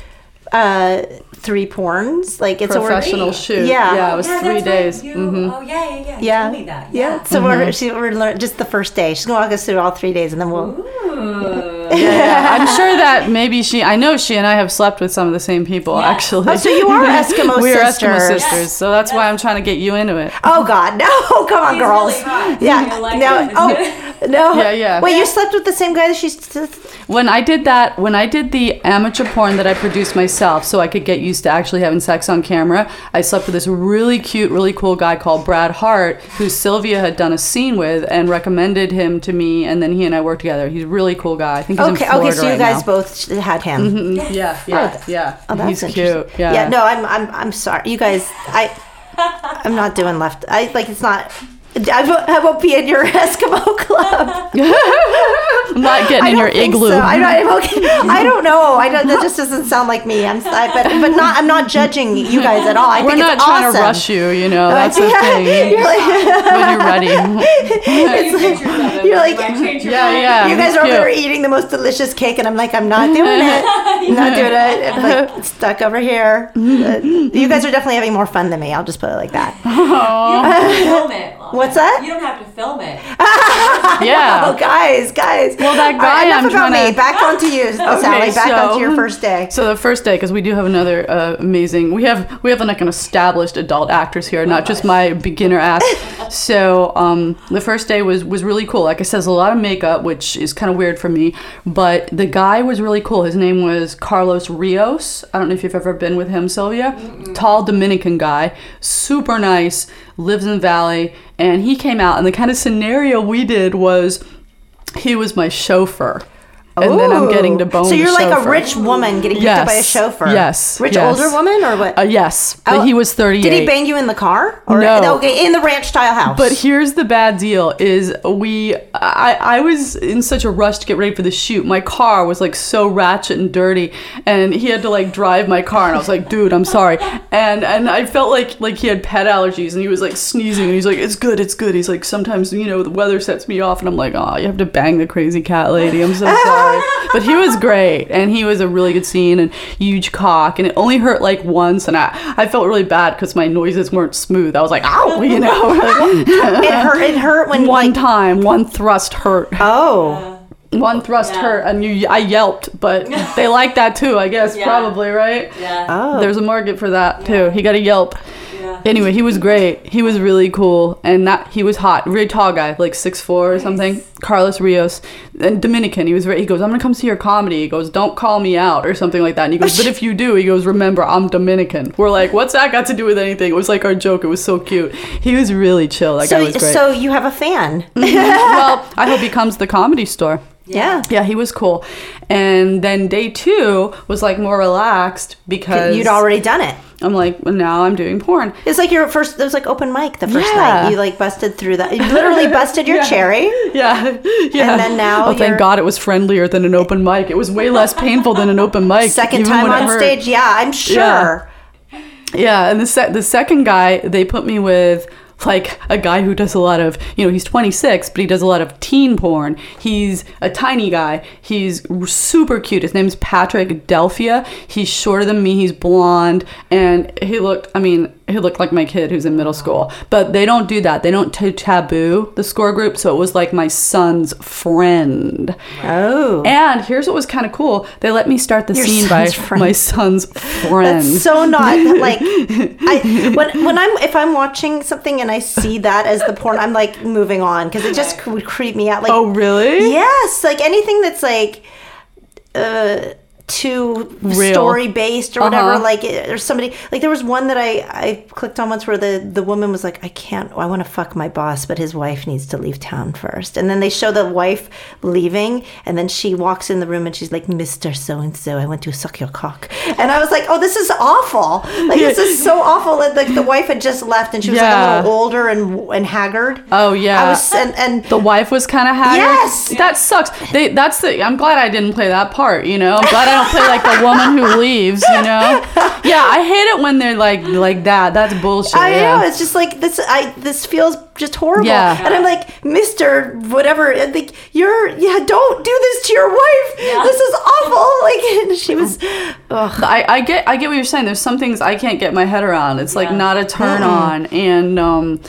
uh three porns. Like it's a Professional word. shoot. Yeah. Yeah, it was Yeah, three days. You- hmm Oh yeah, yeah, yeah. You Yeah. told me that. Yeah. So we're she we're learn just the first day. She's gonna walk us through all three days, and then we'll. Ooh. Yeah, I'm sure that maybe she. I know she and I have slept with some of the same people. Yes. Actually. Oh, so you are Eskimo we are Eskimo sisters. sisters. So that's why I'm trying to get you into it. Oh God, no! Come on, He's girls. really. Yeah. Like no. it. Oh no. Yeah, yeah. Wait, you slept with the same guy that she's. When I did that, when I did the amateur porn that I produced myself, so I could get used to actually having sex on camera, I slept with this really cute, really cool guy called Brad Hart, who Sylvia had done a scene with and recommended him to me, and then he and I worked together. He's a really cool guy. I think he's Okay. in Florida Okay. So you right guys now. both had him. Mhm, Yeah, yeah, yeah. Oh, that's he's cute. Yeah. Yeah. No, I'm. I'm. I'm sorry, you guys. I. I'm not doing left. I like. It's not. I won't, I won't be in your Eskimo club. I'm not getting in your igloo. So. I, don't, I'm okay. I don't know. I don't, that just doesn't sound like me. I'm. I, but but not. I'm not judging you guys at all. I We're think not it's trying awesome. to rush you, you know. That's the Yeah, thing. You're like, when you're ready. Take pictures of it. You're like- You might change your Yeah, yeah. you guys are over there eating the most delicious cake, and I'm like, I'm not doing it. I'm not doing it. I'm like stuck over here. Uh, you guys are definitely having more fun than me. I'll just put it like that. You don't have to film it. Lana. What's that? You don't have to film it. Yeah. Oh, guys, guys. Well, that All guy enough I'm about me. to- Back onto you, Sally. Back so- onto your first day. So the first day, because we do have another uh, amazing, we have we have like an established adult actors here, not just my beginner act. so um, the first day was was really cool. Like I said, a lot of makeup, which is kind of weird for me, but the guy was really cool. His name was Carlos Rios. I don't know if you've ever been with him, Sylvia. Tall Dominican guy, super nice, lives in valley, and he came out. And the kind of scenario we did was he was my chauffeur. And then I'm getting to Ooh. bone So you're like a rich woman getting picked up by a chauffeur. Yes. Rich Yes. older woman or what? Uh, yes, Oh, but he was 38. Did he bang you in the car? Or, No. Okay, in the ranch style house. But here's the bad deal: is we, I, I was in such a rush to get ready for the shoot. My car was like so ratchet and dirty, and he had to like drive my car, and I was like, "Dude, I'm sorry." And and I felt like like he had pet allergies, and he was like sneezing, and he's like, "It's good, it's good." He's like, "Sometimes you know the weather sets me off," and I'm like, "Oh, you have to bang the crazy cat lady." I'm so sorry, but he was great, and he was a really good scene and huge cock, and it only hurt like once, and I I felt really bad because my noises weren't smooth. I was like, "Ow," you know. it hurt. It hurt when one like, time one thrust hurt Oh, one thrust Yeah. hurt and you i yelped but they like that too i guess Yeah. probably right Yeah. oh. there's a market for that too he got a yelp yeah. anyway he was great. He was really cool. And that he was hot really tall guy like six four or something. Carlos rios. And dominican he was very he goes i'm gonna come see your comedy. He goes don't call me out or something like that. And he goes but if you do he goes remember i'm dominican. We're like what's that got to do with anything? It was like our joke. It was so cute. He was really chill. That guy was great. so you have a fan. Mm-hmm. well i hope he comes to the comedy store yeah. yeah, he was cool. And then day two was like more relaxed because You'd already done it. I'm like, well, now I'm doing porn. It's like your first. It was like open mic the first Yeah. night. You like busted through that. You literally busted your Yeah. cherry. Yeah, yeah. And then now oh, thank God it was friendlier than an open mic. It was way less painful than an open mic. Second time on stage. Yeah, I'm sure. Yeah, and the se- the second guy they put me with like a guy who does a lot of you know he's 26 but he does a lot of teen porn. He's a tiny guy. He's super cute. His name's patrick delphia. He's shorter than me. He's blonde. And he looked i mean he looked like my kid who's in middle school. But they don't do that. They don't t- taboo the score group. So it was like my son's friend. Oh. And here's what was kind of cool. They let me start the Your scene by friend. my son's friend. That's so not like I when when I'm if I'm watching something and I see that as the porn, I'm like moving on because it just would creep me out. Like oh, really? yes, like anything that's like uh too Real. story based or whatever Uh-huh. like or somebody like there was one that I I clicked on once where the the woman was like I can't I want to fuck my boss but his wife needs to leave town first and then they show the wife leaving and then she walks in the room and she's like Mr. so and so I want to suck your cock and I was like oh this is awful like this is so awful and like the wife had just left and she was like a little older and and haggard Oh, yeah. I was and and the wife was kind of haggard. Yes! that sucks. They that's the. I'm glad I didn't play that part. You know, I'm glad I don't play like the woman who leaves. You know, yeah, I hate it when they're like like that. That's bullshit. I yeah. know it's just like this. I this feels just horrible. Yeah. And I'm like, Mister, whatever. I think you're. Yeah, don't do this to your wife. Yeah. This is awful. Like and she was. Ugh. I, I get I get what you're saying. There's some things I can't get my head around. It's like Yeah. not a turn on, and um,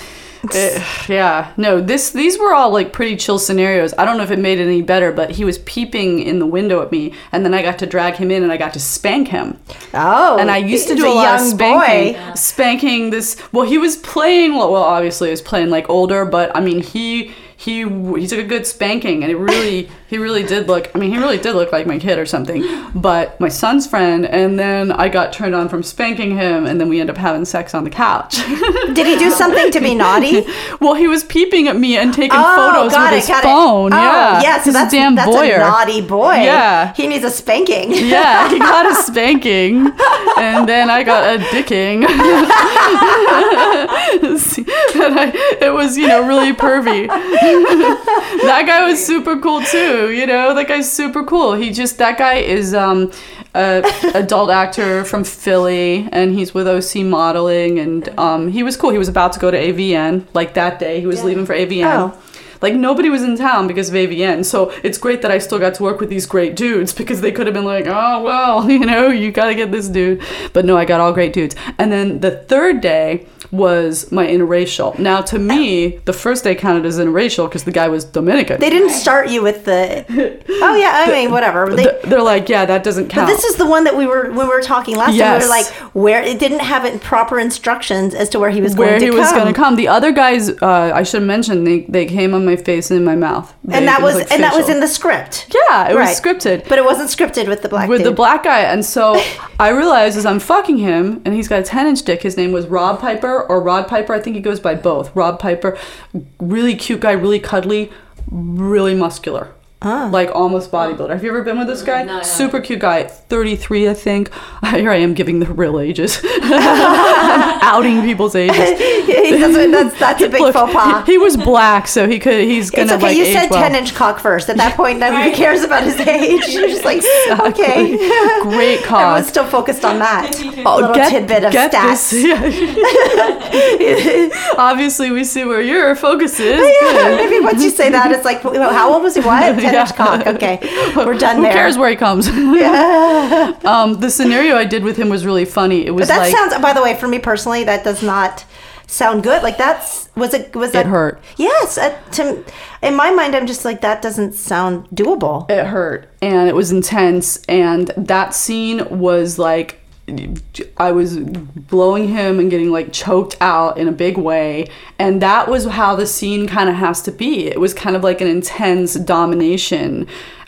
it- yeah, no. This these were all like pretty chill scenarios. I don't know if it made it any better, but he was peeping in the window at me, and then I got to drag him in, and I got to spank him. Oh. And I used to do a, lot of spanking. boy. Spanking this. Well, he was playing. Well, obviously, he was playing like older, but I mean, he he he took a good spanking, and it really he really did look. I mean, he really did look like my kid or something. But my son's friend, and then I got turned on from spanking him, and then we end up having sex on the couch. Did he do something to be naughty? well, he was peeping at me and taking Oh, photos with it, his phone. Oh, yeah, yeah. So that's a damn that's voyeur. a naughty boy. Yeah. He needs a spanking. Yeah, he got a spanking, and then I got a dicking. and I, it was, you know, really pervy. That guy was super cool too. You know, that guy's super cool. He just that guy is um, a adult actor from Philly, and he's with OC Modeling, and um, he was cool. He was about to go to AVN like that day. He was leaving for AVN. Oh. Like nobody was in town because of AVN, so it's great that I still got to work with these great dudes because they could have been like, oh well, you know, you gotta get this dude. But no, I got all great dudes. And then the third day was my interracial. Now to me, the first day counted as interracial because the guy was Dominican. They didn't start you with the. Oh yeah, I mean whatever. They, Th- They're like, yeah, that doesn't count. But this is the one that we were when we were talking last time. We Yes. were like, where it didn't have it proper instructions as to where he was where going to he come. was going to come. The other guys, uh, I should mention, they, they came on my face and in my mouth. They- and that was like and that was in the script. Yeah, it Right. was scripted. But it wasn't scripted with the black with dude. the black guy. And so I realized as I'm fucking him, and he's got a 10 inch dick. His name was Rob Piper or Rod Piper. I think he goes by both. Rob Piper, really cute guy, really cuddly, really muscular. Like almost bodybuilder. Have you ever been with this guy? No, I. Super cute guy, 33, I think. Here I am giving the real ages, outing people's ages. He that's that's a big Look, faux pas. He, he was black, so he could. He's gonna It's okay. like you age said well. ten inch cock first. At that point, nobody cares about his age. You're just like, okay. Great cock. Everyone's still focused on that. Oh, little tidbit of get stats. This. Yeah. Obviously, we see where your focus is. Yeah, maybe once you say that, it's like, how old was he? What? Cock. Okay, we're done Who there. cares where he comes? yeah. um, the scenario I did with him was really funny. It was But that like sounds. By the way, for me personally, that does not sound good. Like that's was it was that it hurt. Yes, uh, to in my mind, I'm just like that doesn't sound doable. It hurt, and it was intense. And that scene was like. I was blowing him and getting like choked out in a big way. And that was how the scene kind of has to be. It was kind of like an intense domination.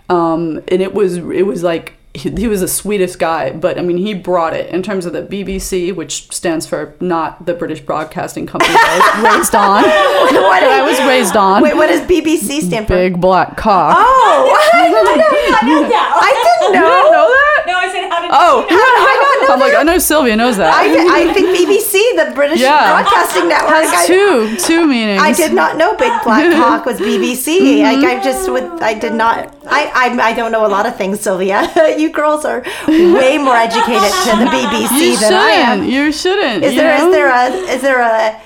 Um, and it was, it was like, he, he was the sweetest guy, but I mean, he brought it in terms of the BBC, which stands for not the British Broadcasting Company I was raised on. what I was raised on. Wait, what does BBC stand for? Big black cock. Oh, I did not know that. I didn't You know. didn't know that? No, I said how did Oh, you know? I'm like, I know Sylvia knows that. I, I think BBC, the British Yeah. Broadcasting Network. I, has two two meanings. I did not know Big Black Hawk was BBC. Mm-hmm. Like I just would, I did not. I, I I don't know a lot of things, Sylvia. you girls are way more educated to the BBC You than I am. You shouldn't. Is you there is know? there a is there a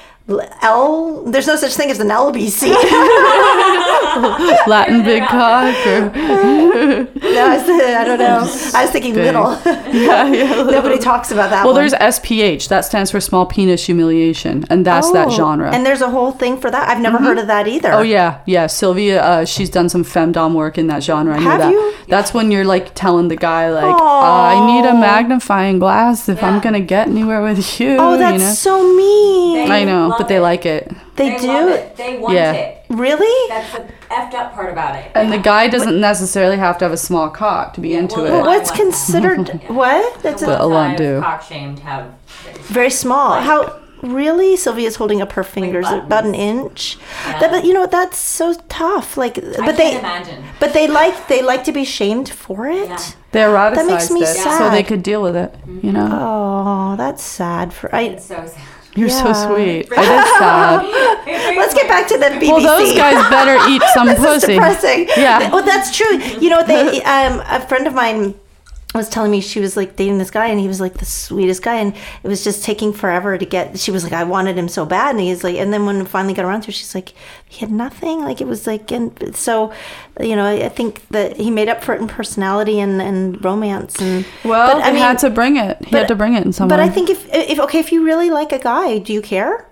L. There's no such thing as an LBC. Latin big cock or no, I, was, I don't know. I was thinking Big. little. yeah, yeah. Nobody talks about that. Well, one. there's SPH. That stands for small penis humiliation, and that's that Oh, genre. And there's a whole thing for that. I've never heard of that either. Oh yeah, yeah. Sylvia, uh, she's done some femdom work in that genre. I know Have that. you? That's when you're like telling the guy like, Aw. I need a magnifying glass if I'm gonna get anywhere with you. Oh, you that's know? so mean. They I know, love but they it. like it. They, do. love it. They want Yeah. it. Really? That's the effed up part about it. And the guy doesn't necessarily have to have a small cock to be into well, Well, it. what- what's considered what? That's But a, a lot I've do. Cock shamed have. very small. How really? Sylvia's holding up her fingers buttons. about an inch. Yeah. That, but you know that's so tough. Like, I but can't they, imagine. but they like they like to be shamed for it. Yeah. They eroticized That makes me it so they could deal with it. You mm-hmm. know, Oh, that's sad. For I. It's so sad. You're so yeah. sweet. It is sad. Let's get back to the BBC. Well, those guys better eat some this is pussy. depressing. Yeah. Well, that's true. You know, they um, a friend of mine was telling me she was like dating this guy and he was like the sweetest guy and it was just taking forever to get she was like I wanted him so bad and he's like and then when it finally got around to her she's like he had nothing like it was like and so you know I, I think that he made up for it in personality and, and romance and Well, but, he had to bring it. He but- had to bring it in some but way. I think if if okay if you really like a guy do you care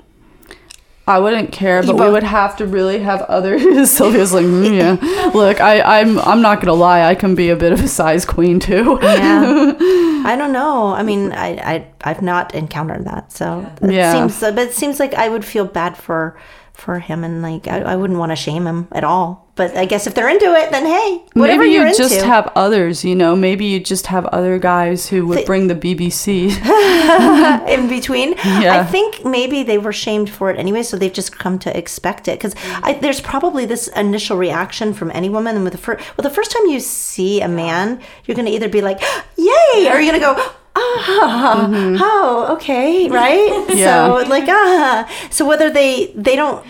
I wouldn't care, but we both- would have to really have other. Sylvia's like, "Mm, yeah. Look, I, I'm, I'm not gonna lie. I can be a bit of a size queen too. Yeah. I don't know. I mean, I, I I've not encountered that, so it Yeah. seems. But it seems like I would feel bad for for him, and like I, I wouldn't want to shame him at all. But I guess if they're into it, then hey, whatever Maybe you you're just into. have others. You know, maybe you just have other guys who would Th- bring the BBC. in between. Yeah. I think maybe they were shamed for it anyway, so they've just come to expect it. Because there's probably this initial reaction from any woman, and with the first, well, the first time you see a man, you're going to either be like, "Yay!" or you're going to go. Ah, oh, okay, right? Mm-hmm. Yeah. So like, ah, so whether they they don't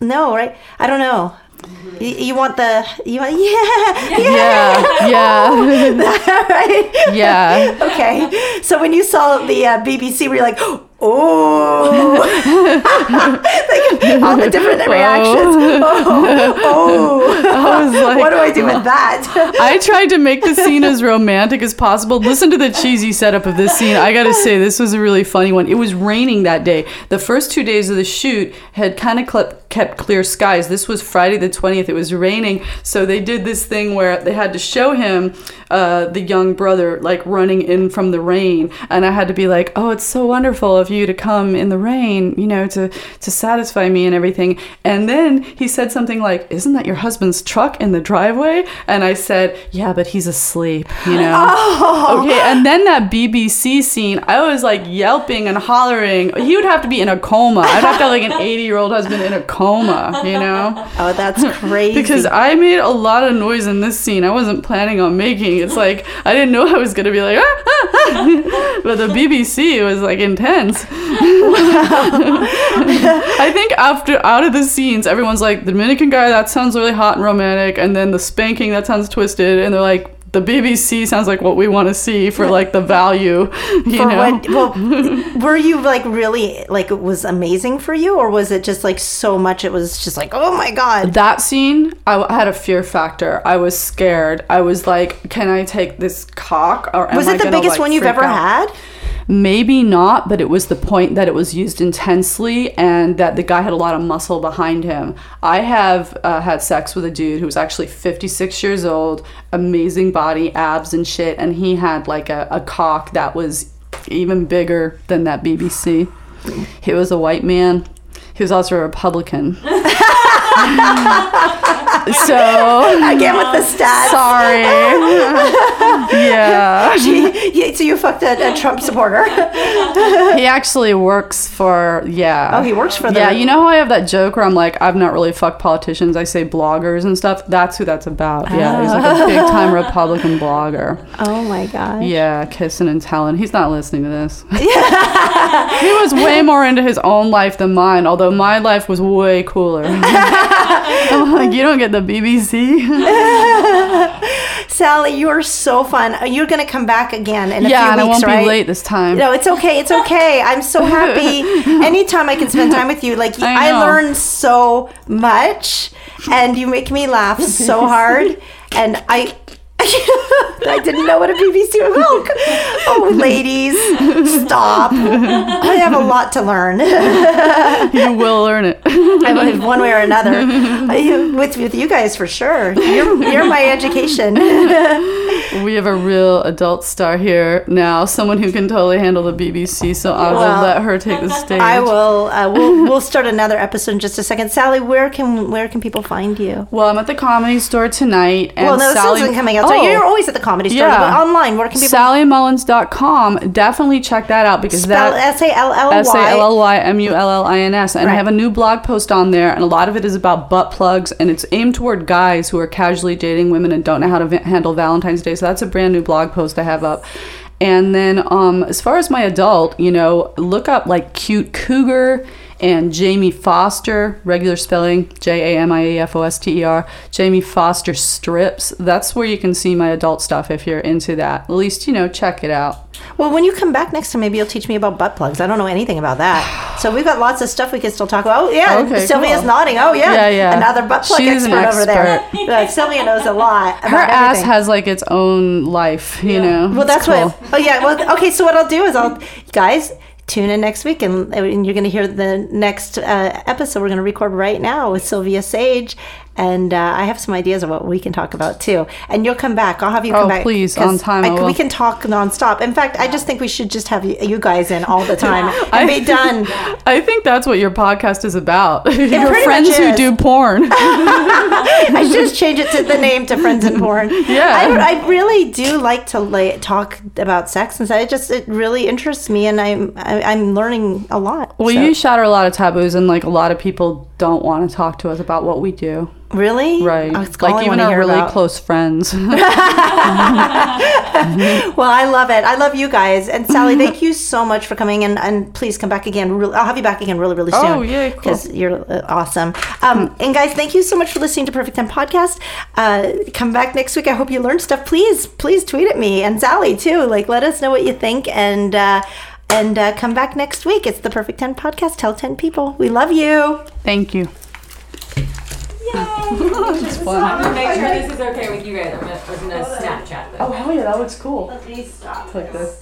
know, right? I don't know. Mm-hmm. You, you want the you want yeah yeah, yeah, yeah, right yeah. okay. So when you saw the uh, BBC, were you like, oh, like all the different reactions. Oh, oh. I was like, what do I do with that? I tried to make the scene as romantic as possible. Listen to the cheesy setup of this scene. I gotta say, this was a really funny one. It was raining that day. The first two days of the shoot had kind of kept clear skies. This was Friday the 20th. It was raining. So they did this thing where they had to show him uh, the young brother like running in from the rain. And I had to be like, oh, it's so wonderful of you to come in the rain, you know, to, to satisfy me and everything. And then he said something like, isn't that your husband's truck in the driveway? And I said, yeah, but he's asleep, you know? Okay, and then that BBC scene, I was like yelping and hollering. He would have to be in a coma. I'd have to have like an 80 year old husband in a coma, you know? Oh, that's crazy. Because I made a lot of noise in this scene. I wasn't planning on making. It's like I didn't know I was gonna be like, ah, ah, ah. but the BBC was like intense. I think after out of the scenes, everyone's like, the Dominican guy that sounds really hot and romantic, and then the spanking that sounds twisted, and they're like. The BBC sounds like what we want to see for like the value, you For know. what, well, were you like really like it was amazing for you, or was it just like so much? It was just like, oh my god. That scene, I had a fear factor. I was scared. I was like, "Can I take this cock?" Or Was it the biggest like, one you've ever out? had? Maybe not, but it was the point that it was used intensely and that the guy had a lot of muscle behind him. I have uh, had sex with a dude who was actually 56 years old, amazing body, abs and shit, and he had like a, a cock that was even bigger than that BBC. He was a white man. He was also a Republican. so Again with the stats. sorry. yeah. Yeah, so you fucked a, a Trump supporter. He actually works for yeah. Oh, he works for the- Yeah, you know how I have that joke where I'm like, I've not really fucked politicians. I say bloggers and stuff. That's who that's about. Yeah, he's like a oh. big time Republican blogger. oh my god. Yeah, kissing and telling. He's not listening to this. he was way more into his own life than mine. Although my life was way cooler. I'm like, you don't get the BBC. Sally, you are so fun. Uh, You're going to come back again in a yeah, few and I weeks, won't right? be late this time. No, it's okay. It's okay. I'm so happy. Anytime I can spend time with you, like I I, learn so much, and you make me laugh so hard, and I. I didn't know what a BBC was. Oh, ladies, stop! I have a lot to learn. you will learn it. I one way or another. I- With with you guys for sure. You're you're my education. we have a real adult star here now, someone who can totally handle the BBC. So I will Well, let her take the stage. I will. Uh, we'll we'll start another episode in just a second. Sally, where can where can people find you? Well, I'm at the comedy store tonight, and well, no, Sally. this isn't coming out. So Oh, you're always at the comedy store. yeah. But online, where can people SallyMullins.com. Definitely check that out because spell that S A L L S A L Y? L Y M U L L I N S. And I have a new blog post on there, and a lot of it is about butt plugs, and it's aimed toward guys who are casually dating women and don't know how to va- handle Valentine's Day. So that's a brand new blog post I have up. And then, um, as far as my adult, you know, look up like cute cougar and Jamie Foster, regular spelling J A M I E F O S T E R. Jamie Foster strips. That's where you can see my adult stuff if you're into that. At least you know, check it out. Well, when you come back next time, maybe you'll teach me about butt plugs. I don't know anything about that. So we've got lots of stuff we can still talk about. Oh, yeah. Okay, Sylvia's cool. nodding. Oh, yeah. Yeah, yeah. Another butt plug She's an expert, over there. expert. Sylvia knows a lot about Her ass everything. has like its own life, you know. Well, that's cool. what. Oh yeah. Well, okay. So what I'll do is I'll guys tune in next week, and, and you're going to hear the next uh, episode. We're going to record right now with Sylvia Sage, and uh, I have some ideas of what we can talk about too. And you'll come back. I'll have you come Oh, back. please, on time, I we can talk nonstop. In fact, I just think we should just have you, you guys in all the time and be done. I think that's what your podcast is about. your friends who do porn. I should just change it to the name to Friends in Porn. Yeah. I, I really do like to lay, talk about sex, and so it just it really interests me, and I'm I, I'm learning a lot. well, so- you shatter a lot of taboos, and like a lot of people don't want to talk to us about what we do. Really Right. Oh, it's all I like even our really about. close friends. Well, I love it. I love you guys, and Sally. thank you so much for coming, and and please come back again. I'll have you back again really really soon. Oh, cool. Because you're uh, awesome. Um, and guys, thank you so much for listening to Perfect Ten Podcast. Uh, come back next week. I hope you learned stuff. Please, please tweet at me and Sally too. Like, let us know what you think, and uh, and uh, come back next week. It's the Perfect Ten Podcast. Tell ten people we love you. Thank you. I'm gonna make sure this is okay with you guys. I'm gonna, I'm gonna Snapchat this. Oh hell yeah, that looks cool. Please stop. Like this.